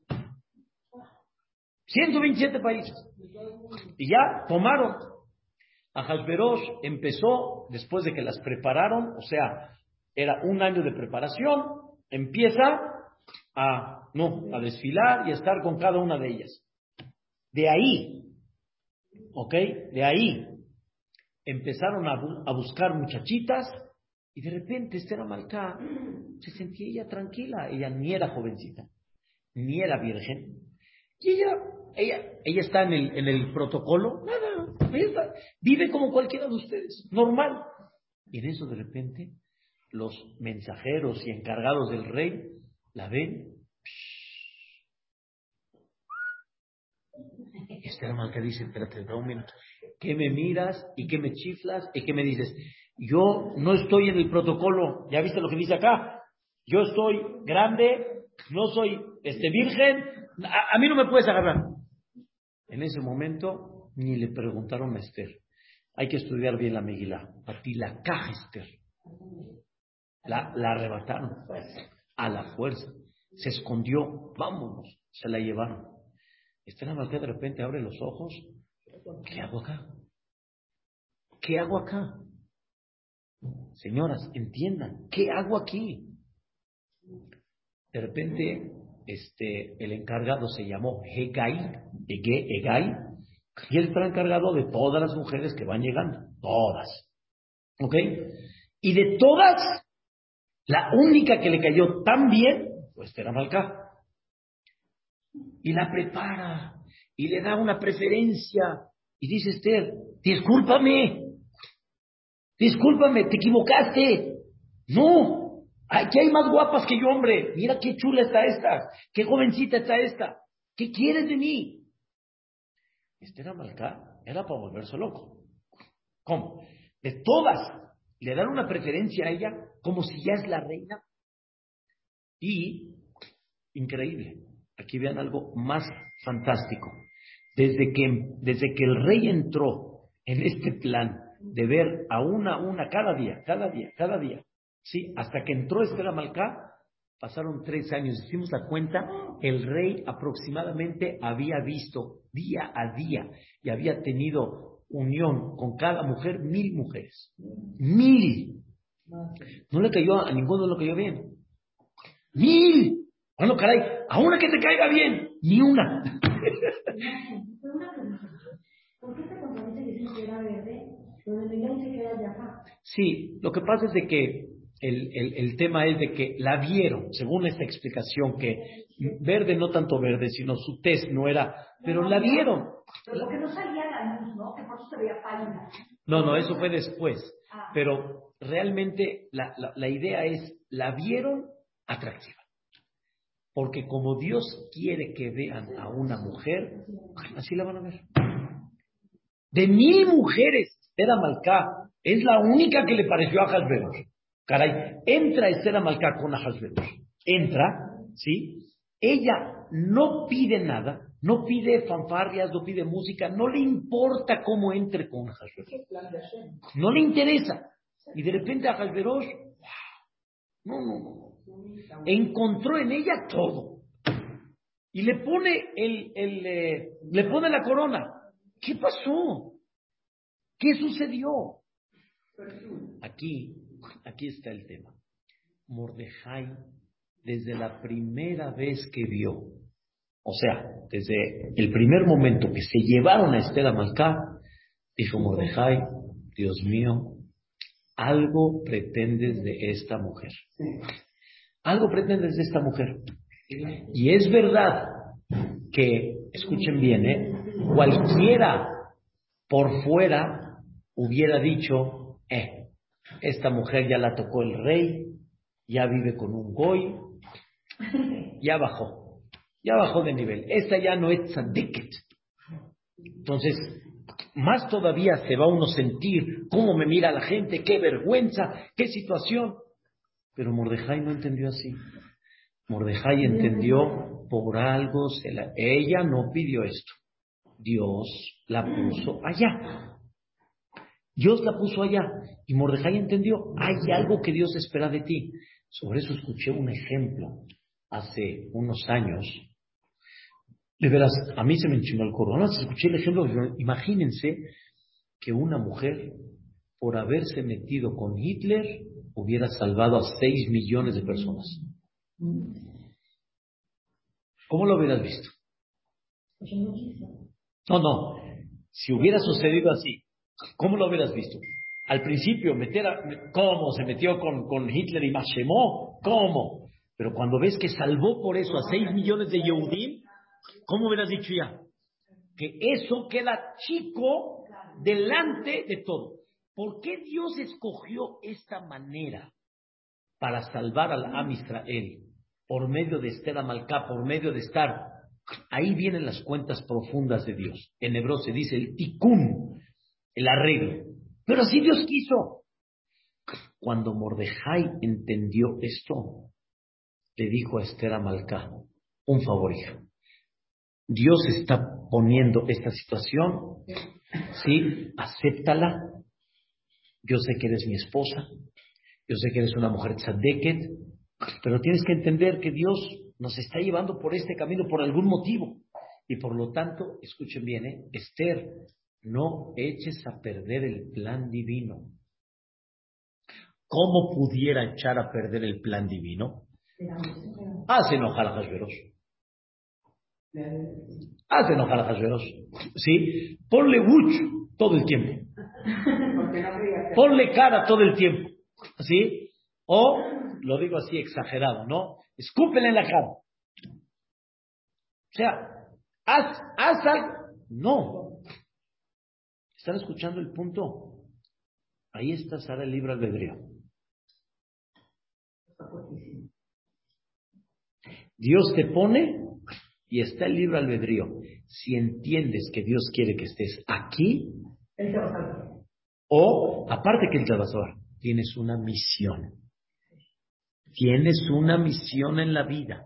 127 países. Y ya tomaron. A Hashverosh empezó, después de que las prepararon, o sea, era un año de preparación, empieza a, no, a desfilar y a estar con cada una de ellas. De ahí, ¿ok? De ahí empezaron a, bu a buscar muchachitas y de repente Esther Amalcá se sentía ella tranquila, ella ni era jovencita, ni era virgen, y ella, ella, ella está en el, en el protocolo, nada, está, vive como cualquiera de ustedes, normal. Y en eso de repente los mensajeros y encargados del rey la ven. Este hermano que dice, espérate, un minuto. ¿Qué me miras y qué me chiflas y qué me dices? Yo no estoy en el protocolo, ¿ya viste lo que dice acá? Yo estoy grande, no soy este virgen, a, mí no me puedes agarrar. En ese momento ni le preguntaron a Esther. Hay que estudiar bien la Megilá. A ti la caja Esther. La, la arrebataron a la fuerza. Se escondió, vámonos, se la llevaron. Esther Amalcá de repente abre los ojos. ¿Qué hago acá? ¿Qué hago acá? Señoras, entiendan, ¿qué hago aquí? De repente, este, el encargado se llamó Hegai, Hegai, y él está encargado de todas las mujeres que van llegando, todas. ¿Ok? Y de todas, la única que le cayó tan bien fue Esther Amalcá. Y la prepara, y le da una preferencia, y dice Esther, discúlpame, discúlpame, te equivocaste. No, aquí hay más guapas que yo, hombre. Mira qué chula está esta, qué jovencita está esta. ¿Qué quieres de mí? Esther Amalcá era para volverse loco. ¿Cómo? De todas, le dan una preferencia a ella como si ya es la reina. Y, increíble, aquí vean algo más fantástico. Desde que, desde que el rey entró en este plan de ver a una a una cada día, cada día, cada día, ¿sí? Hasta que entró Esther Amalcá, pasaron tres años. Hicimos la cuenta, el rey aproximadamente había visto día a día y había tenido unión con cada mujer mil mujeres. Mil. No le cayó a ninguno, no le cayó bien. Mil. Bueno, caray, a una que te caiga bien, ni una. ¿Por qué se que era verde? Sí, lo que pasa es de que el, el, el, tema es de que la vieron, según esta explicación, que verde no tanto verde, sino su test no era, pero la vieron. Pero lo que no salía la luz, ¿no? Que por eso se veía pálida. No, no, eso fue después. Pero realmente la, la, la idea es, la vieron atractiva. Porque como Dios quiere que vean a una mujer, así la van a ver. De mil mujeres, Esther Malcá es la única que le pareció a Hasberos. Caray, entra Esther Malcá con Ahasverosh. Entra, ¿sí? Ella no pide nada, no pide fanfarrias, no pide música, no le importa cómo entre con Ahasverosh. No le interesa. Y de repente Ahasverosh, no, no, no. Encontró en ella todo. Y le pone el, el eh, le pone la corona. ¿Qué pasó? ¿Qué sucedió? Aquí aquí está el tema. Mordejai, desde la primera vez que vio, o sea, desde el primer momento que se llevaron a Esther a Malcá, dijo Mordejai, Dios mío, algo pretendes de esta mujer. Algo pretendes de esta mujer. Y es verdad que, escuchen bien, ¿eh? cualquiera por fuera hubiera dicho, eh, esta mujer ya la tocó el rey, ya vive con un goy, ya bajó, ya bajó de nivel. Esta ya no es tzadiket. Entonces, más todavía se va uno a sentir cómo me mira la gente, qué vergüenza, qué situación. Pero Mordejai no entendió así. Mordejai entendió por algo, se la, ella no pidió esto. Dios la puso allá. Dios la puso allá y Mordejai entendió, hay algo que Dios espera de ti. Sobre eso escuché un ejemplo hace unos años. De veras, a mí se me enchinó el coro. escuché el ejemplo, imagínense que una mujer, por haberse metido con Hitler, hubiera salvado a 6 millones de personas. ¿Cómo lo hubieras visto? No, no. Si hubiera sucedido así, ¿Cómo lo hubieras visto? Al principio, meter a, ¿cómo? Se metió con, con Hitler y Mashemó, ¿cómo? Pero cuando ves que salvó por eso a 6 millones de Yehudim, ¿cómo hubieras dicho ya? Que eso queda chico delante de todo. ¿Por qué Dios escogió esta manera para salvar al Am Israel? Por medio de Esther Amalcá, por medio de estar. Ahí vienen las cuentas profundas de Dios. En hebreo se dice el tikkun, el arreglo. Pero así Dios quiso. Cuando Mordejai entendió esto, le dijo a Esther Amalcá, un favor. Dios está poniendo esta situación, ¿sí? Acéptala. Yo sé que eres mi esposa, yo sé que eres una mujer tzadeket, pero tienes que entender que Dios nos está llevando por este camino por algún motivo. Y por lo tanto, escuchen bien, ¿eh? Esther, no eches a perder el plan divino. ¿Cómo pudiera echar a perder el plan divino? Haz enojar a Hashverosh. Haz enojar a Hashverosh. ¿Sí? Ponle mucho todo el tiempo. Ponle cara todo el tiempo. ¿Sí? O, lo digo así exagerado, ¿no? Escúpele en la cara. O sea, haz, haz algo. No. ¿Están escuchando el punto? Ahí está Sara el libre albedrío. Dios te pone y está el libre albedrío. Si entiendes que Dios quiere que estés aquí, o aparte que Él te va a salvar, tienes una misión. Tienes una misión en la vida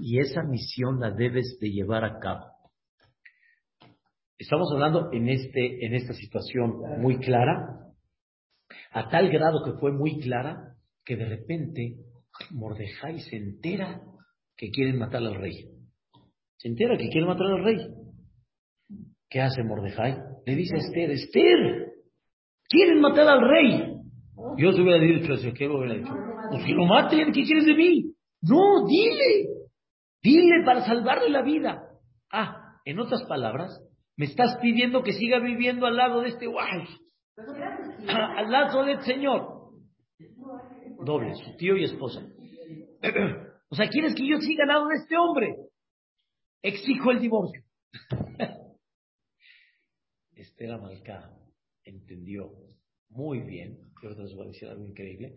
y esa misión la debes de llevar a cabo. Estamos hablando en, este, en esta situación muy clara, a tal grado que fue muy clara, que de repente Mordejai se entera que quieren matar al rey. Se entera que quieren matar al rey. ¿Qué hace Mordejai? Le dice a Esther, Esther, quieren matar al rey. Yo te hubiera dicho eso, ¿qué hubiera dicho? Pues que lo maten, ¿qué quieres de mí? No, dile, dile para salvarle la vida. Ah, en otras palabras, me estás pidiendo que siga viviendo al lado de este guay, al lado del Señor. Doble, su tío y esposa. O sea, ¿quieres que yo siga al lado de este hombre? Exijo el divorcio. Esther Amalcá entendió muy bien, yo les voy a decir algo increíble,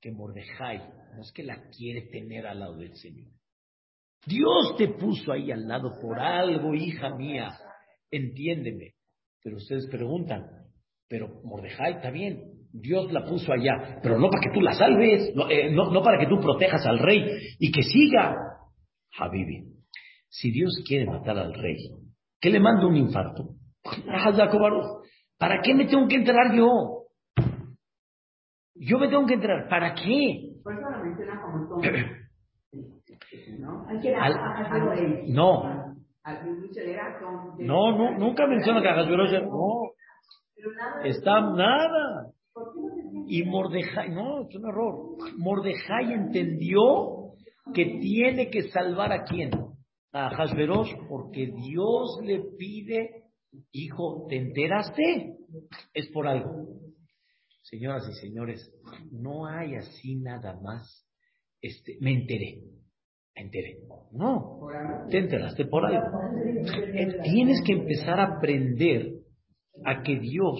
que Mordejai no es que la quiere tener al lado del Señor. Dios te puso ahí al lado por algo, hija mía. Entiéndeme. Pero ustedes preguntan, pero Mordejai está bien, Dios la puso allá, pero no para que tú la salves, eh, no, para que tú protejas al rey y que siga. Habibi, si Dios quiere matar al rey, ¿qué le manda un infarto? ¿Para qué me tengo que enterar yo? Yo me tengo que enterar. ¿Para qué? ¿no? No. No, nunca menciona que a No. Está nada. Y Mordejai, no, es un error. Mordejai entendió que tiene que salvar a quién? A Hashverosh, porque Dios le pide, hijo, ¿te enteraste? Es por algo. Señoras y señores, no hay así nada más. Este, me enteré, me enteré. No, te enteraste por algo. Eh, tienes que empezar a aprender a que Dios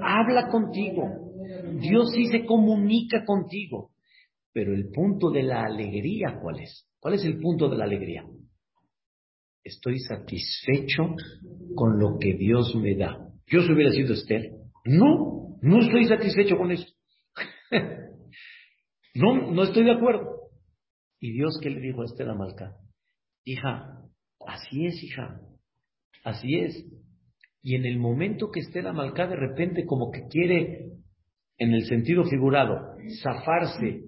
habla contigo Dios sí se comunica contigo. Pero el punto de la alegría, ¿cuál es? ¿Cuál es el punto de la alegría? Estoy satisfecho con lo que Dios me da. ¿Yo si hubiera sido Esther? No, no estoy satisfecho con eso. no, no estoy de acuerdo. ¿Y Dios qué le dijo a Esther Amalca? Hija, así es, hija. Así es. Y en el momento que Esther Amalca de repente como que quiere en el sentido figurado, zafarse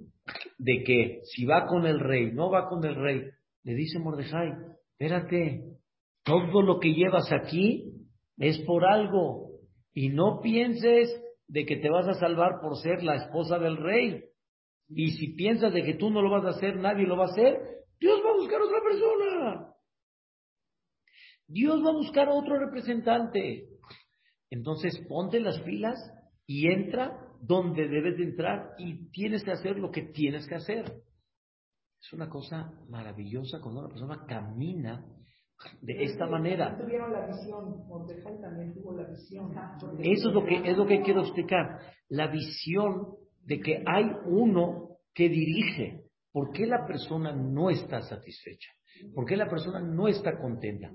de que si va con el rey, no va con el rey, le dice Mordejai, espérate, todo lo que llevas aquí es por algo y no pienses de que te vas a salvar por ser la esposa del rey. Y si piensas de que tú no lo vas a hacer, nadie lo va a hacer, Dios va a buscar otra persona. Dios va a buscar otro representante. Entonces ponte las pilas y entra donde debes de entrar y tienes que hacer lo que tienes que hacer. Es una cosa maravillosa cuando una persona camina de esta manera. Eso es lo que es lo que quiero explicar. La visión de que hay uno que dirige. ¿Por qué la persona no está satisfecha? ¿Por qué la persona no está contenta?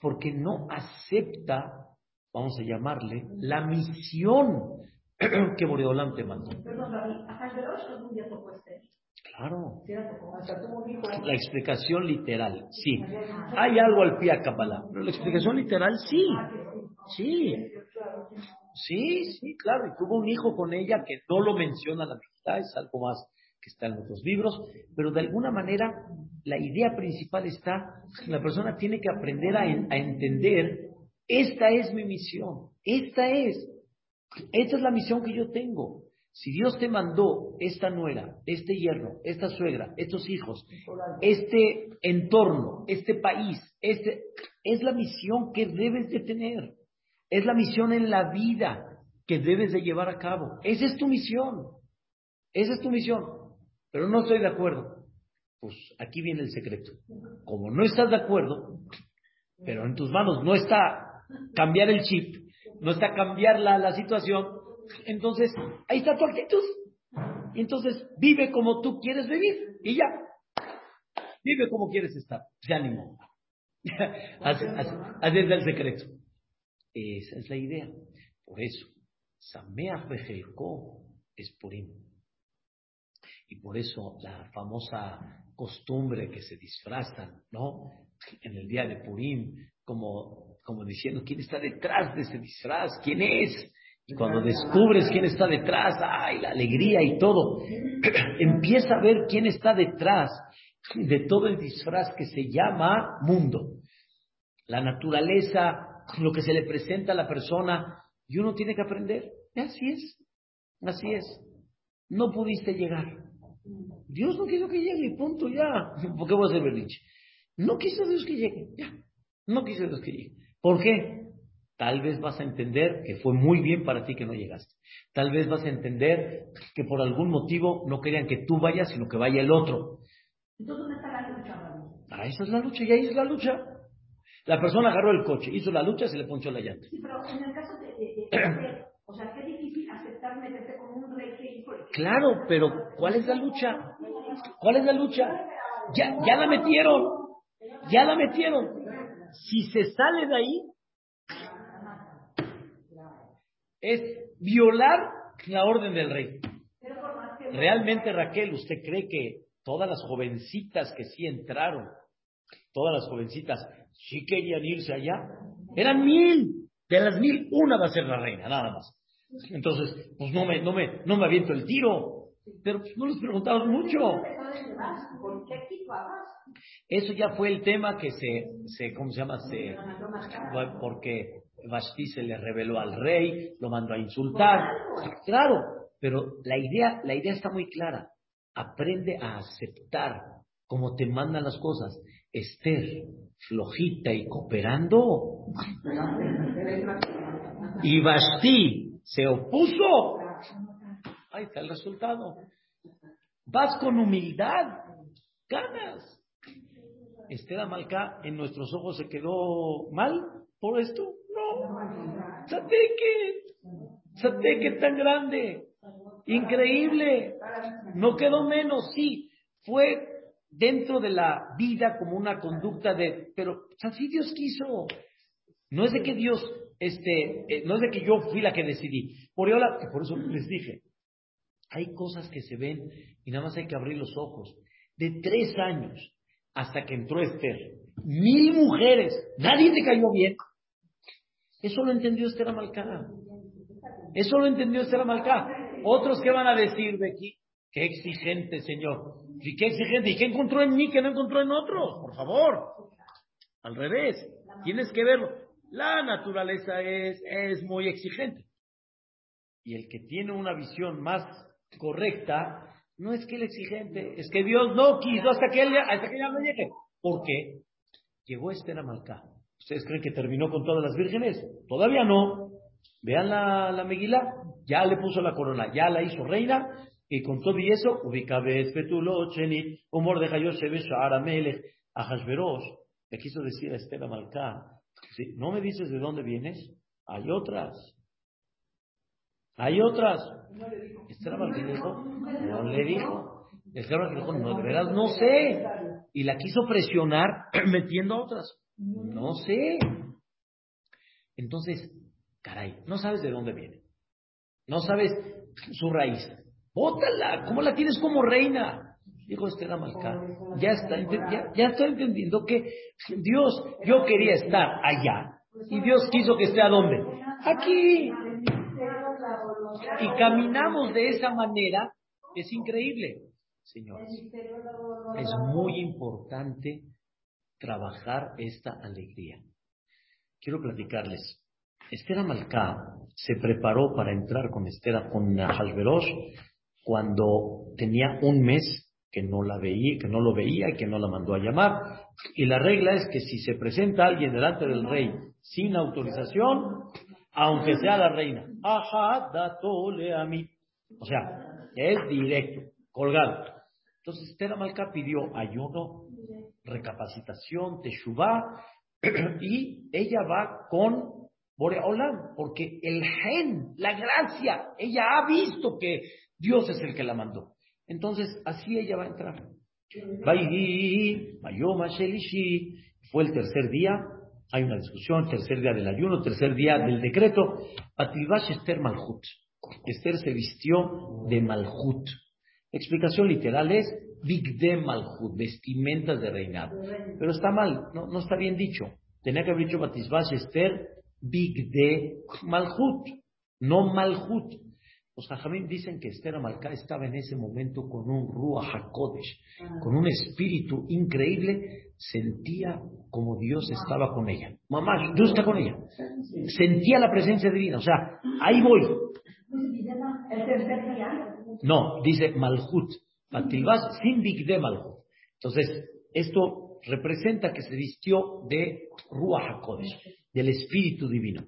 Porque no acepta, vamos a llamarle, la misión que Boreolam te mandó. Claro. La explicación literal, sí. Hay algo al pie a Kabbalah, pero la explicación literal, sí. Sí. Sí, sí, claro. Y tuvo un hijo con ella que no lo menciona la mitad, es algo más que está en otros libros, pero de alguna manera la idea principal está, la persona tiene que aprender a, a entender, esta es mi misión, esta es, esta es la misión que yo tengo. Si Dios te mandó esta nuera, este yerno, esta suegra, estos hijos, este entorno, este país, este, es la misión que debes de tener. Es la misión en la vida que debes de llevar a cabo. Esa es tu misión. Esa es tu misión. Pero no estoy de acuerdo. Pues aquí viene el secreto. Como no estás de acuerdo, pero en tus manos no está cambiar el chip, no está cambiar la, la situación, entonces, ahí está tu actitud. Y entonces, vive como tú quieres vivir. Y ya. Vive como quieres estar. Modo. así, así, es el secreto. Esa es la idea. Por eso, Sameach Bejelko es Purim. Y por eso la famosa costumbre que se disfrazan, ¿no? En el día de Purim, como, como diciendo, ¿quién está detrás de ese disfraz? ¿Quién es? Y cuando descubres quién está detrás, ay, la alegría y todo, empieza a ver quién está detrás de todo el disfraz que se llama mundo. La naturaleza, lo que se le presenta a la persona, y uno tiene que aprender. Así es, así es. No pudiste llegar. Dios no quiso que llegue, punto, ya. ¿Por qué voy a ser berrinche? No quiso Dios que llegue, ya. No quiso Dios que llegue. ¿Por qué? Tal vez vas a entender que fue muy bien para ti que no llegaste. Tal vez vas a entender que por algún motivo no querían que tú vayas, sino que vaya el otro. Entonces, ¿dónde está la lucha, Ah, esa es la lucha, y ahí es la lucha. La persona agarró el coche, hizo la lucha, se le ponchó la llanta. Sí, pero en el caso de, de, de, o sea, qué difícil aceptar meterte con un rey que hijo. Claro, pero ¿cuál es la lucha? ¿Cuál es la lucha? Ya, ya la metieron, ya la metieron. Si se sale de ahí, es violar la orden del rey. Realmente, Raquel, ¿usted cree que todas las jovencitas que sí entraron, todas las jovencitas, sí querían irse allá? Eran mil. De las mil, una va a ser la reina, nada más. Entonces, pues no me, no me, no me aviento el tiro. Pero pues, no les preguntamos mucho. Eso ya fue el tema que se, se ¿cómo se llama? Se, porque Vashti se le reveló al rey, lo mandó a insultar. Claro, pero la idea, la idea está muy clara. Aprende a aceptar como te mandan las cosas. Esther, flojita y cooperando. Y Vashti se opuso. Ahí está el resultado. Vas con humildad, ganas. Esther Amalcá en nuestros ojos se quedó mal por esto. No. Sateque. Sateque tan grande. Increíble. No quedó menos, sí. Fue dentro de la vida como una conducta de, pero así Dios quiso. No es de que Dios, este, eh, no es de que yo fui la que decidí. Por, por eso les dije, hay cosas que se ven y nada más hay que abrir los ojos. De tres años hasta que entró Esther, mil mujeres, nadie te cayó bien. Eso lo entendió Esther Amalcá. Eso lo entendió Esther Amalcá. Otros que van a decir de aquí, qué exigente, Señor. ¿Y qué exigente? ¿Y qué encontró en mí que no encontró en otros? Por favor. Al revés. Tienes que verlo. La naturaleza es, es muy exigente. Y el que tiene una visión más correcta, no es que el exigente, es que Dios no quiso hasta que, él, hasta que ya no llegue. ¿Por qué? Llegó Esther Amalcá. ¿Ustedes creen que terminó con todas las vírgenes? Todavía no. Vean la, la Meguila, ya le puso la corona, ya la hizo reina, y con todo y eso, ubicabes, petulo, cheni, humor de Hayoshe, Aramele, Ahasveros, le quiso decir a Esther Amalcá, ¿no me dices de dónde vienes? Hay otras. Hay otras. Esther Amalcá dijo, no le dijo. Esther Amalcá dijo, no, de verdad no sé. Y la quiso presionar metiendo a otras. No sé. Entonces, caray, no sabes de dónde viene. No sabes su raíz. Bótala, ¿cómo la tienes como reina? Dijo Esther Amalcá. Ya, está, ya, ya estoy entendiendo que Dios, yo quería estar allá. Y Dios quiso que esté a dónde? Aquí. Y caminamos de esa manera, es increíble. señores. Es muy importante trabajar esta alegría. Quiero platicarles. Esther Amalcá se preparó para entrar con Esther con Hashverosh cuando tenía un mes que no la veía, que no lo veía y que no la mandó a llamar. Y la regla es que si se presenta alguien delante del rey sin autorización, aunque sea la reina, ajá, datole a mí. O sea, es directo, colgado. Entonces Esther Amalcá pidió ayuno, recapacitación, teshuvá, y ella va con Boreolam, porque el gen, la gracia, ella ha visto que Dios es el que la mandó. Entonces, así ella va a entrar. Fue el tercer día, hay una discusión, tercer día del ayuno, tercer día del decreto. Atilbash Esther Malhut. Esther se vistió de Malhut. Explicación literal es Bigde Malhut, vestimentas de reinado. Pero está mal, no, no está bien dicho. Tenía que haber dicho Batisbash Esther Bigde Malhut, no Malhut. Los Jajamín dicen que Esther Amalcá estaba en ese momento con un Ruach HaKodesh, con un espíritu increíble, sentía como Dios estaba con ella. Mamá, Dios está con ella. Sentía la presencia divina, o sea, ahí voy. No, dice Malhut, Batilbas sin de Malhut. Entonces, esto representa que se vistió de Ruach HaKodesh, del espíritu divino.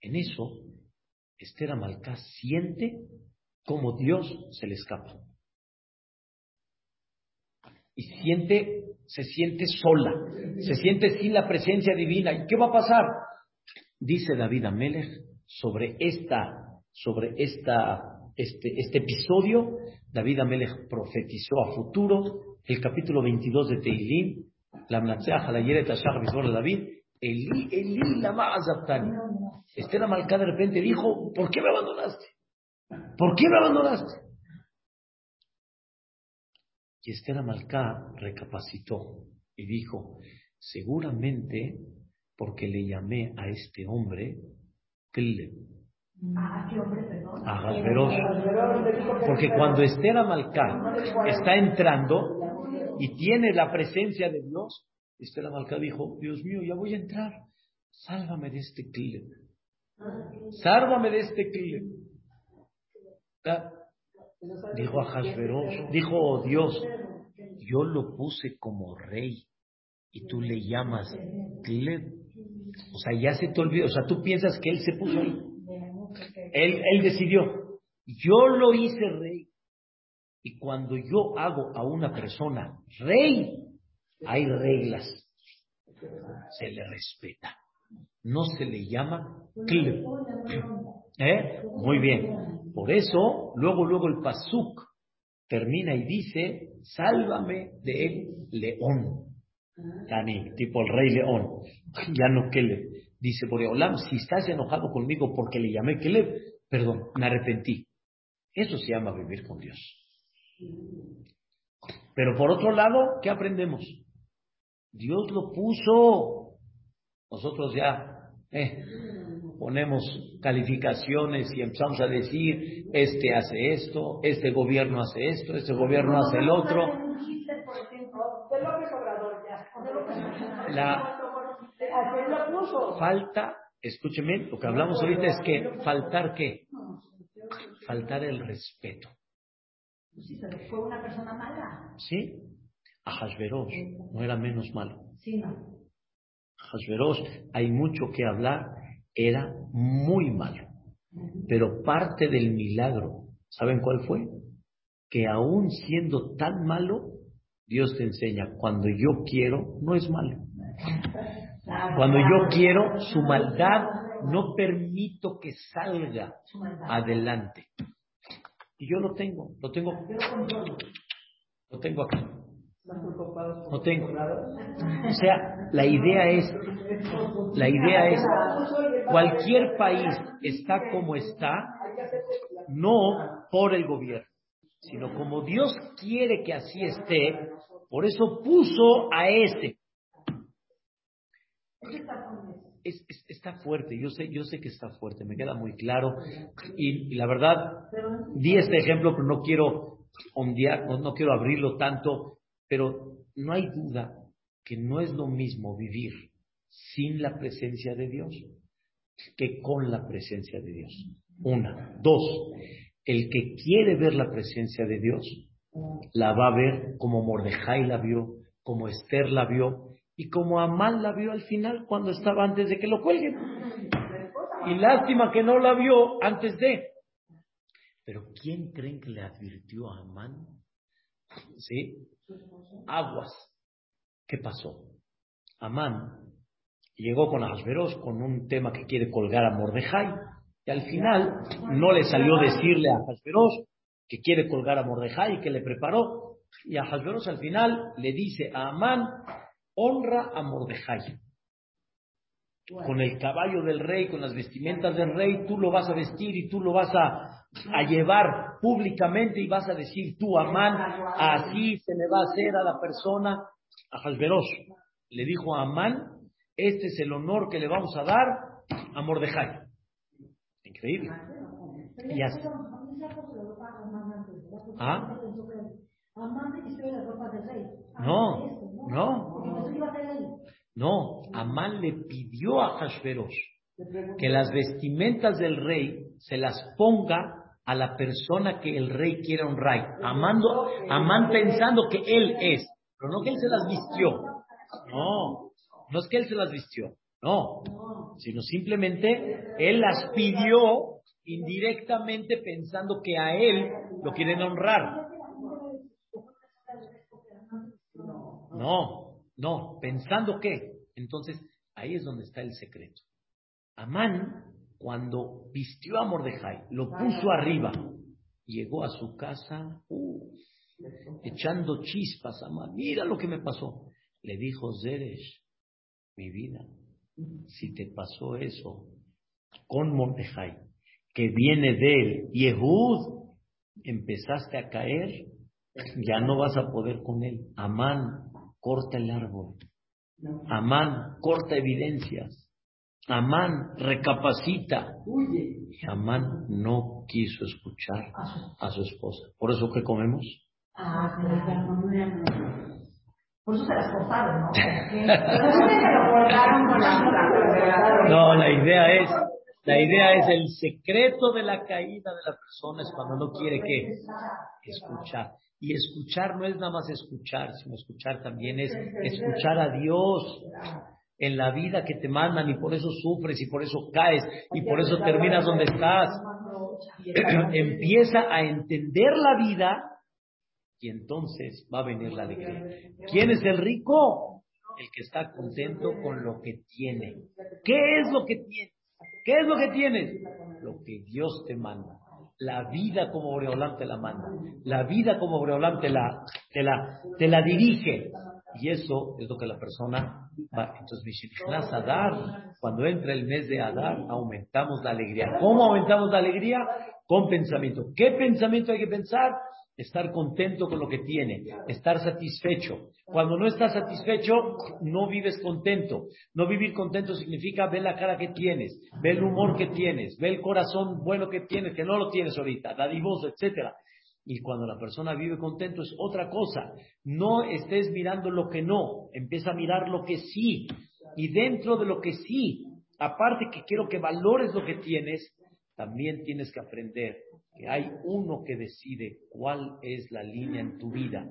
En eso, Esther Amalcá siente como Dios se le escapa. Y siente, se siente sola, se siente sin la presencia divina. ¿Y qué va a pasar? Dice David Amelech sobre esta, sobre esta, este, este episodio. David Amelech profetizó a futuro el capítulo 22 de Teilín, la de David, Eli, Eli, lama azaptani. Esther Amalcá de repente dijo, ¿por qué me abandonaste? ¿Por qué me abandonaste? Y Esther Amalcá recapacitó y dijo, seguramente porque le llamé a este hombre ¿A qué hombre, perdón? A Porque cuando Esther Amalcá está entrando y tiene la presencia de Dios, Esther Amalcá dijo, Dios mío, ya voy a entrar, sálvame de este clip. Sálvame de este clip. Dijo a Hashverosh, dijo Dios, yo lo puse como rey y tú le llamas clip. O sea, ya se te olvidó. O sea, tú piensas que él se puso ahí. Él, él decidió. Yo lo hice rey. Y cuando yo hago a una persona rey, hay reglas. Se le respeta. No se le llama clip. ¿Eh? Muy bien. Por eso, luego, luego el pasuk termina y dice, sálvame del león. Tani, tipo el rey león. Ya no Keleb. Dice Boreolam, si estás enojado conmigo porque le llamé Keleb, perdón, me arrepentí. Eso se llama vivir con Dios. Pero por otro lado, ¿qué aprendemos? Dios lo puso. Nosotros ya eh, ponemos calificaciones y empezamos a decir, este hace esto, este gobierno hace esto, este gobierno hace el otro. La falta, escúcheme, lo que hablamos ahorita es que faltar qué? Faltar el respeto. Fue una persona mala. Sí, no era menos malo. Sí, no. Hay mucho que hablar, era muy malo. Pero parte del milagro, ¿saben cuál fue? Que aún siendo tan malo, Dios te enseña, cuando yo quiero, no es malo. Cuando yo quiero, su maldad no permito que salga adelante. Y yo lo tengo, lo tengo, lo tengo aquí. No tengo. O sea, la idea es, la idea es, cualquier país está como está, no por el gobierno, sino como Dios quiere que así esté, por eso puso a ese. Es, está fuerte, yo sé, yo sé que está fuerte, me queda muy claro. Y, y, la verdad, di este ejemplo, pero no quiero ondear, no, no quiero abrirlo tanto, pero no hay duda que no es lo mismo vivir sin la presencia de Dios que con la presencia de Dios. Una. Dos, el que quiere ver la presencia de Dios, la va a ver como Mordejai la vio, como Esther la vio y como Amán la vio al final cuando estaba antes de que lo cuelguen. Y lástima que no la vio antes de. Pero ¿quién creen que le advirtió a Amán? ¿Sí? Aguas. ¿Qué pasó? Amán llegó con Ahasveros con un tema que quiere colgar a Mordejai. Y al final no le salió decirle a Ahasveros que quiere colgar a Mordejai y que le preparó. Y a al final le dice a Amán, honra a Mordejai. Con el caballo del rey, con las vestimentas del rey, tú lo vas a vestir y tú lo vas a, a llevar públicamente y vas a decir tú, Amán, así se le va a hacer a la persona. A Hasberos le dijo a Amán, este es el honor que le vamos a dar a Mordejai. Increíble. Y así. ¿Ah? No, no. No, Amán le pidió a Hashverosh que las vestimentas del rey se las ponga a la persona que el rey quiere honrar. Amando, Amán pensando que él es, pero no que él se las vistió. No, no es que él se las vistió, no, sino simplemente él las pidió indirectamente pensando que a él lo quieren honrar. No, no, pensando que. Entonces, ahí es donde está el secreto. Amán, cuando vistió a Mordejai, lo puso arriba, llegó a su casa, echando chispas, Amán, mira lo que me pasó. Le dijo Zeresh, mi vida, si te pasó eso con Mordejai, que viene de él, Yehud, empezaste a caer, ya no vas a poder con él. Amán, corta el árbol. Amán corta evidencias. Amán recapacita. Y Amán no quiso escuchar a su esposa. ¿Por eso qué comemos? Ah, Por eso se las cortaron, ¿no? No, la idea es, la idea es el secreto de la caída de la persona es cuando no quiere que escuchar. Y escuchar no es nada más escuchar, sino escuchar también es escuchar a Dios en la vida que te mandan y por eso sufres y por eso caes y por eso terminas donde estás. Empieza a entender la vida y entonces va a venir la alegría. ¿Quién es el rico? El que está contento con lo que tiene. ¿Qué es lo que tienes? ¿Qué es lo que tienes? Lo que Dios te manda la vida como Boreolán te la manda, la vida como Boreolán te la, te la, te la dirige. Y eso es lo que la persona Entonces, Adar, cuando entra el mes de Adar, aumentamos la alegría. ¿Cómo aumentamos la alegría? Con pensamiento. ¿Qué pensamiento hay que pensar? estar contento con lo que tiene, estar satisfecho. Cuando no estás satisfecho, no vives contento. No vivir contento significa ver la cara que tienes, ver el humor que tienes, ver el corazón bueno que tienes, que no lo tienes ahorita, dadivoso, etcétera. Y cuando la persona vive contento es otra cosa. No estés mirando lo que no, empieza a mirar lo que sí. Y dentro de lo que sí, aparte que quiero que valores lo que tienes, también tienes que aprender que hay uno que decide cuál es la línea en tu vida.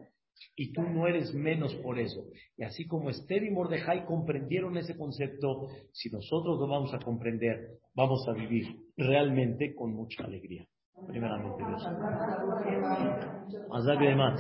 Y tú no eres menos por eso. Y así como Esther y Mordejai comprendieron ese concepto, si nosotros lo vamos a comprender, vamos a vivir realmente con mucha alegría. Primeramente Dios. más.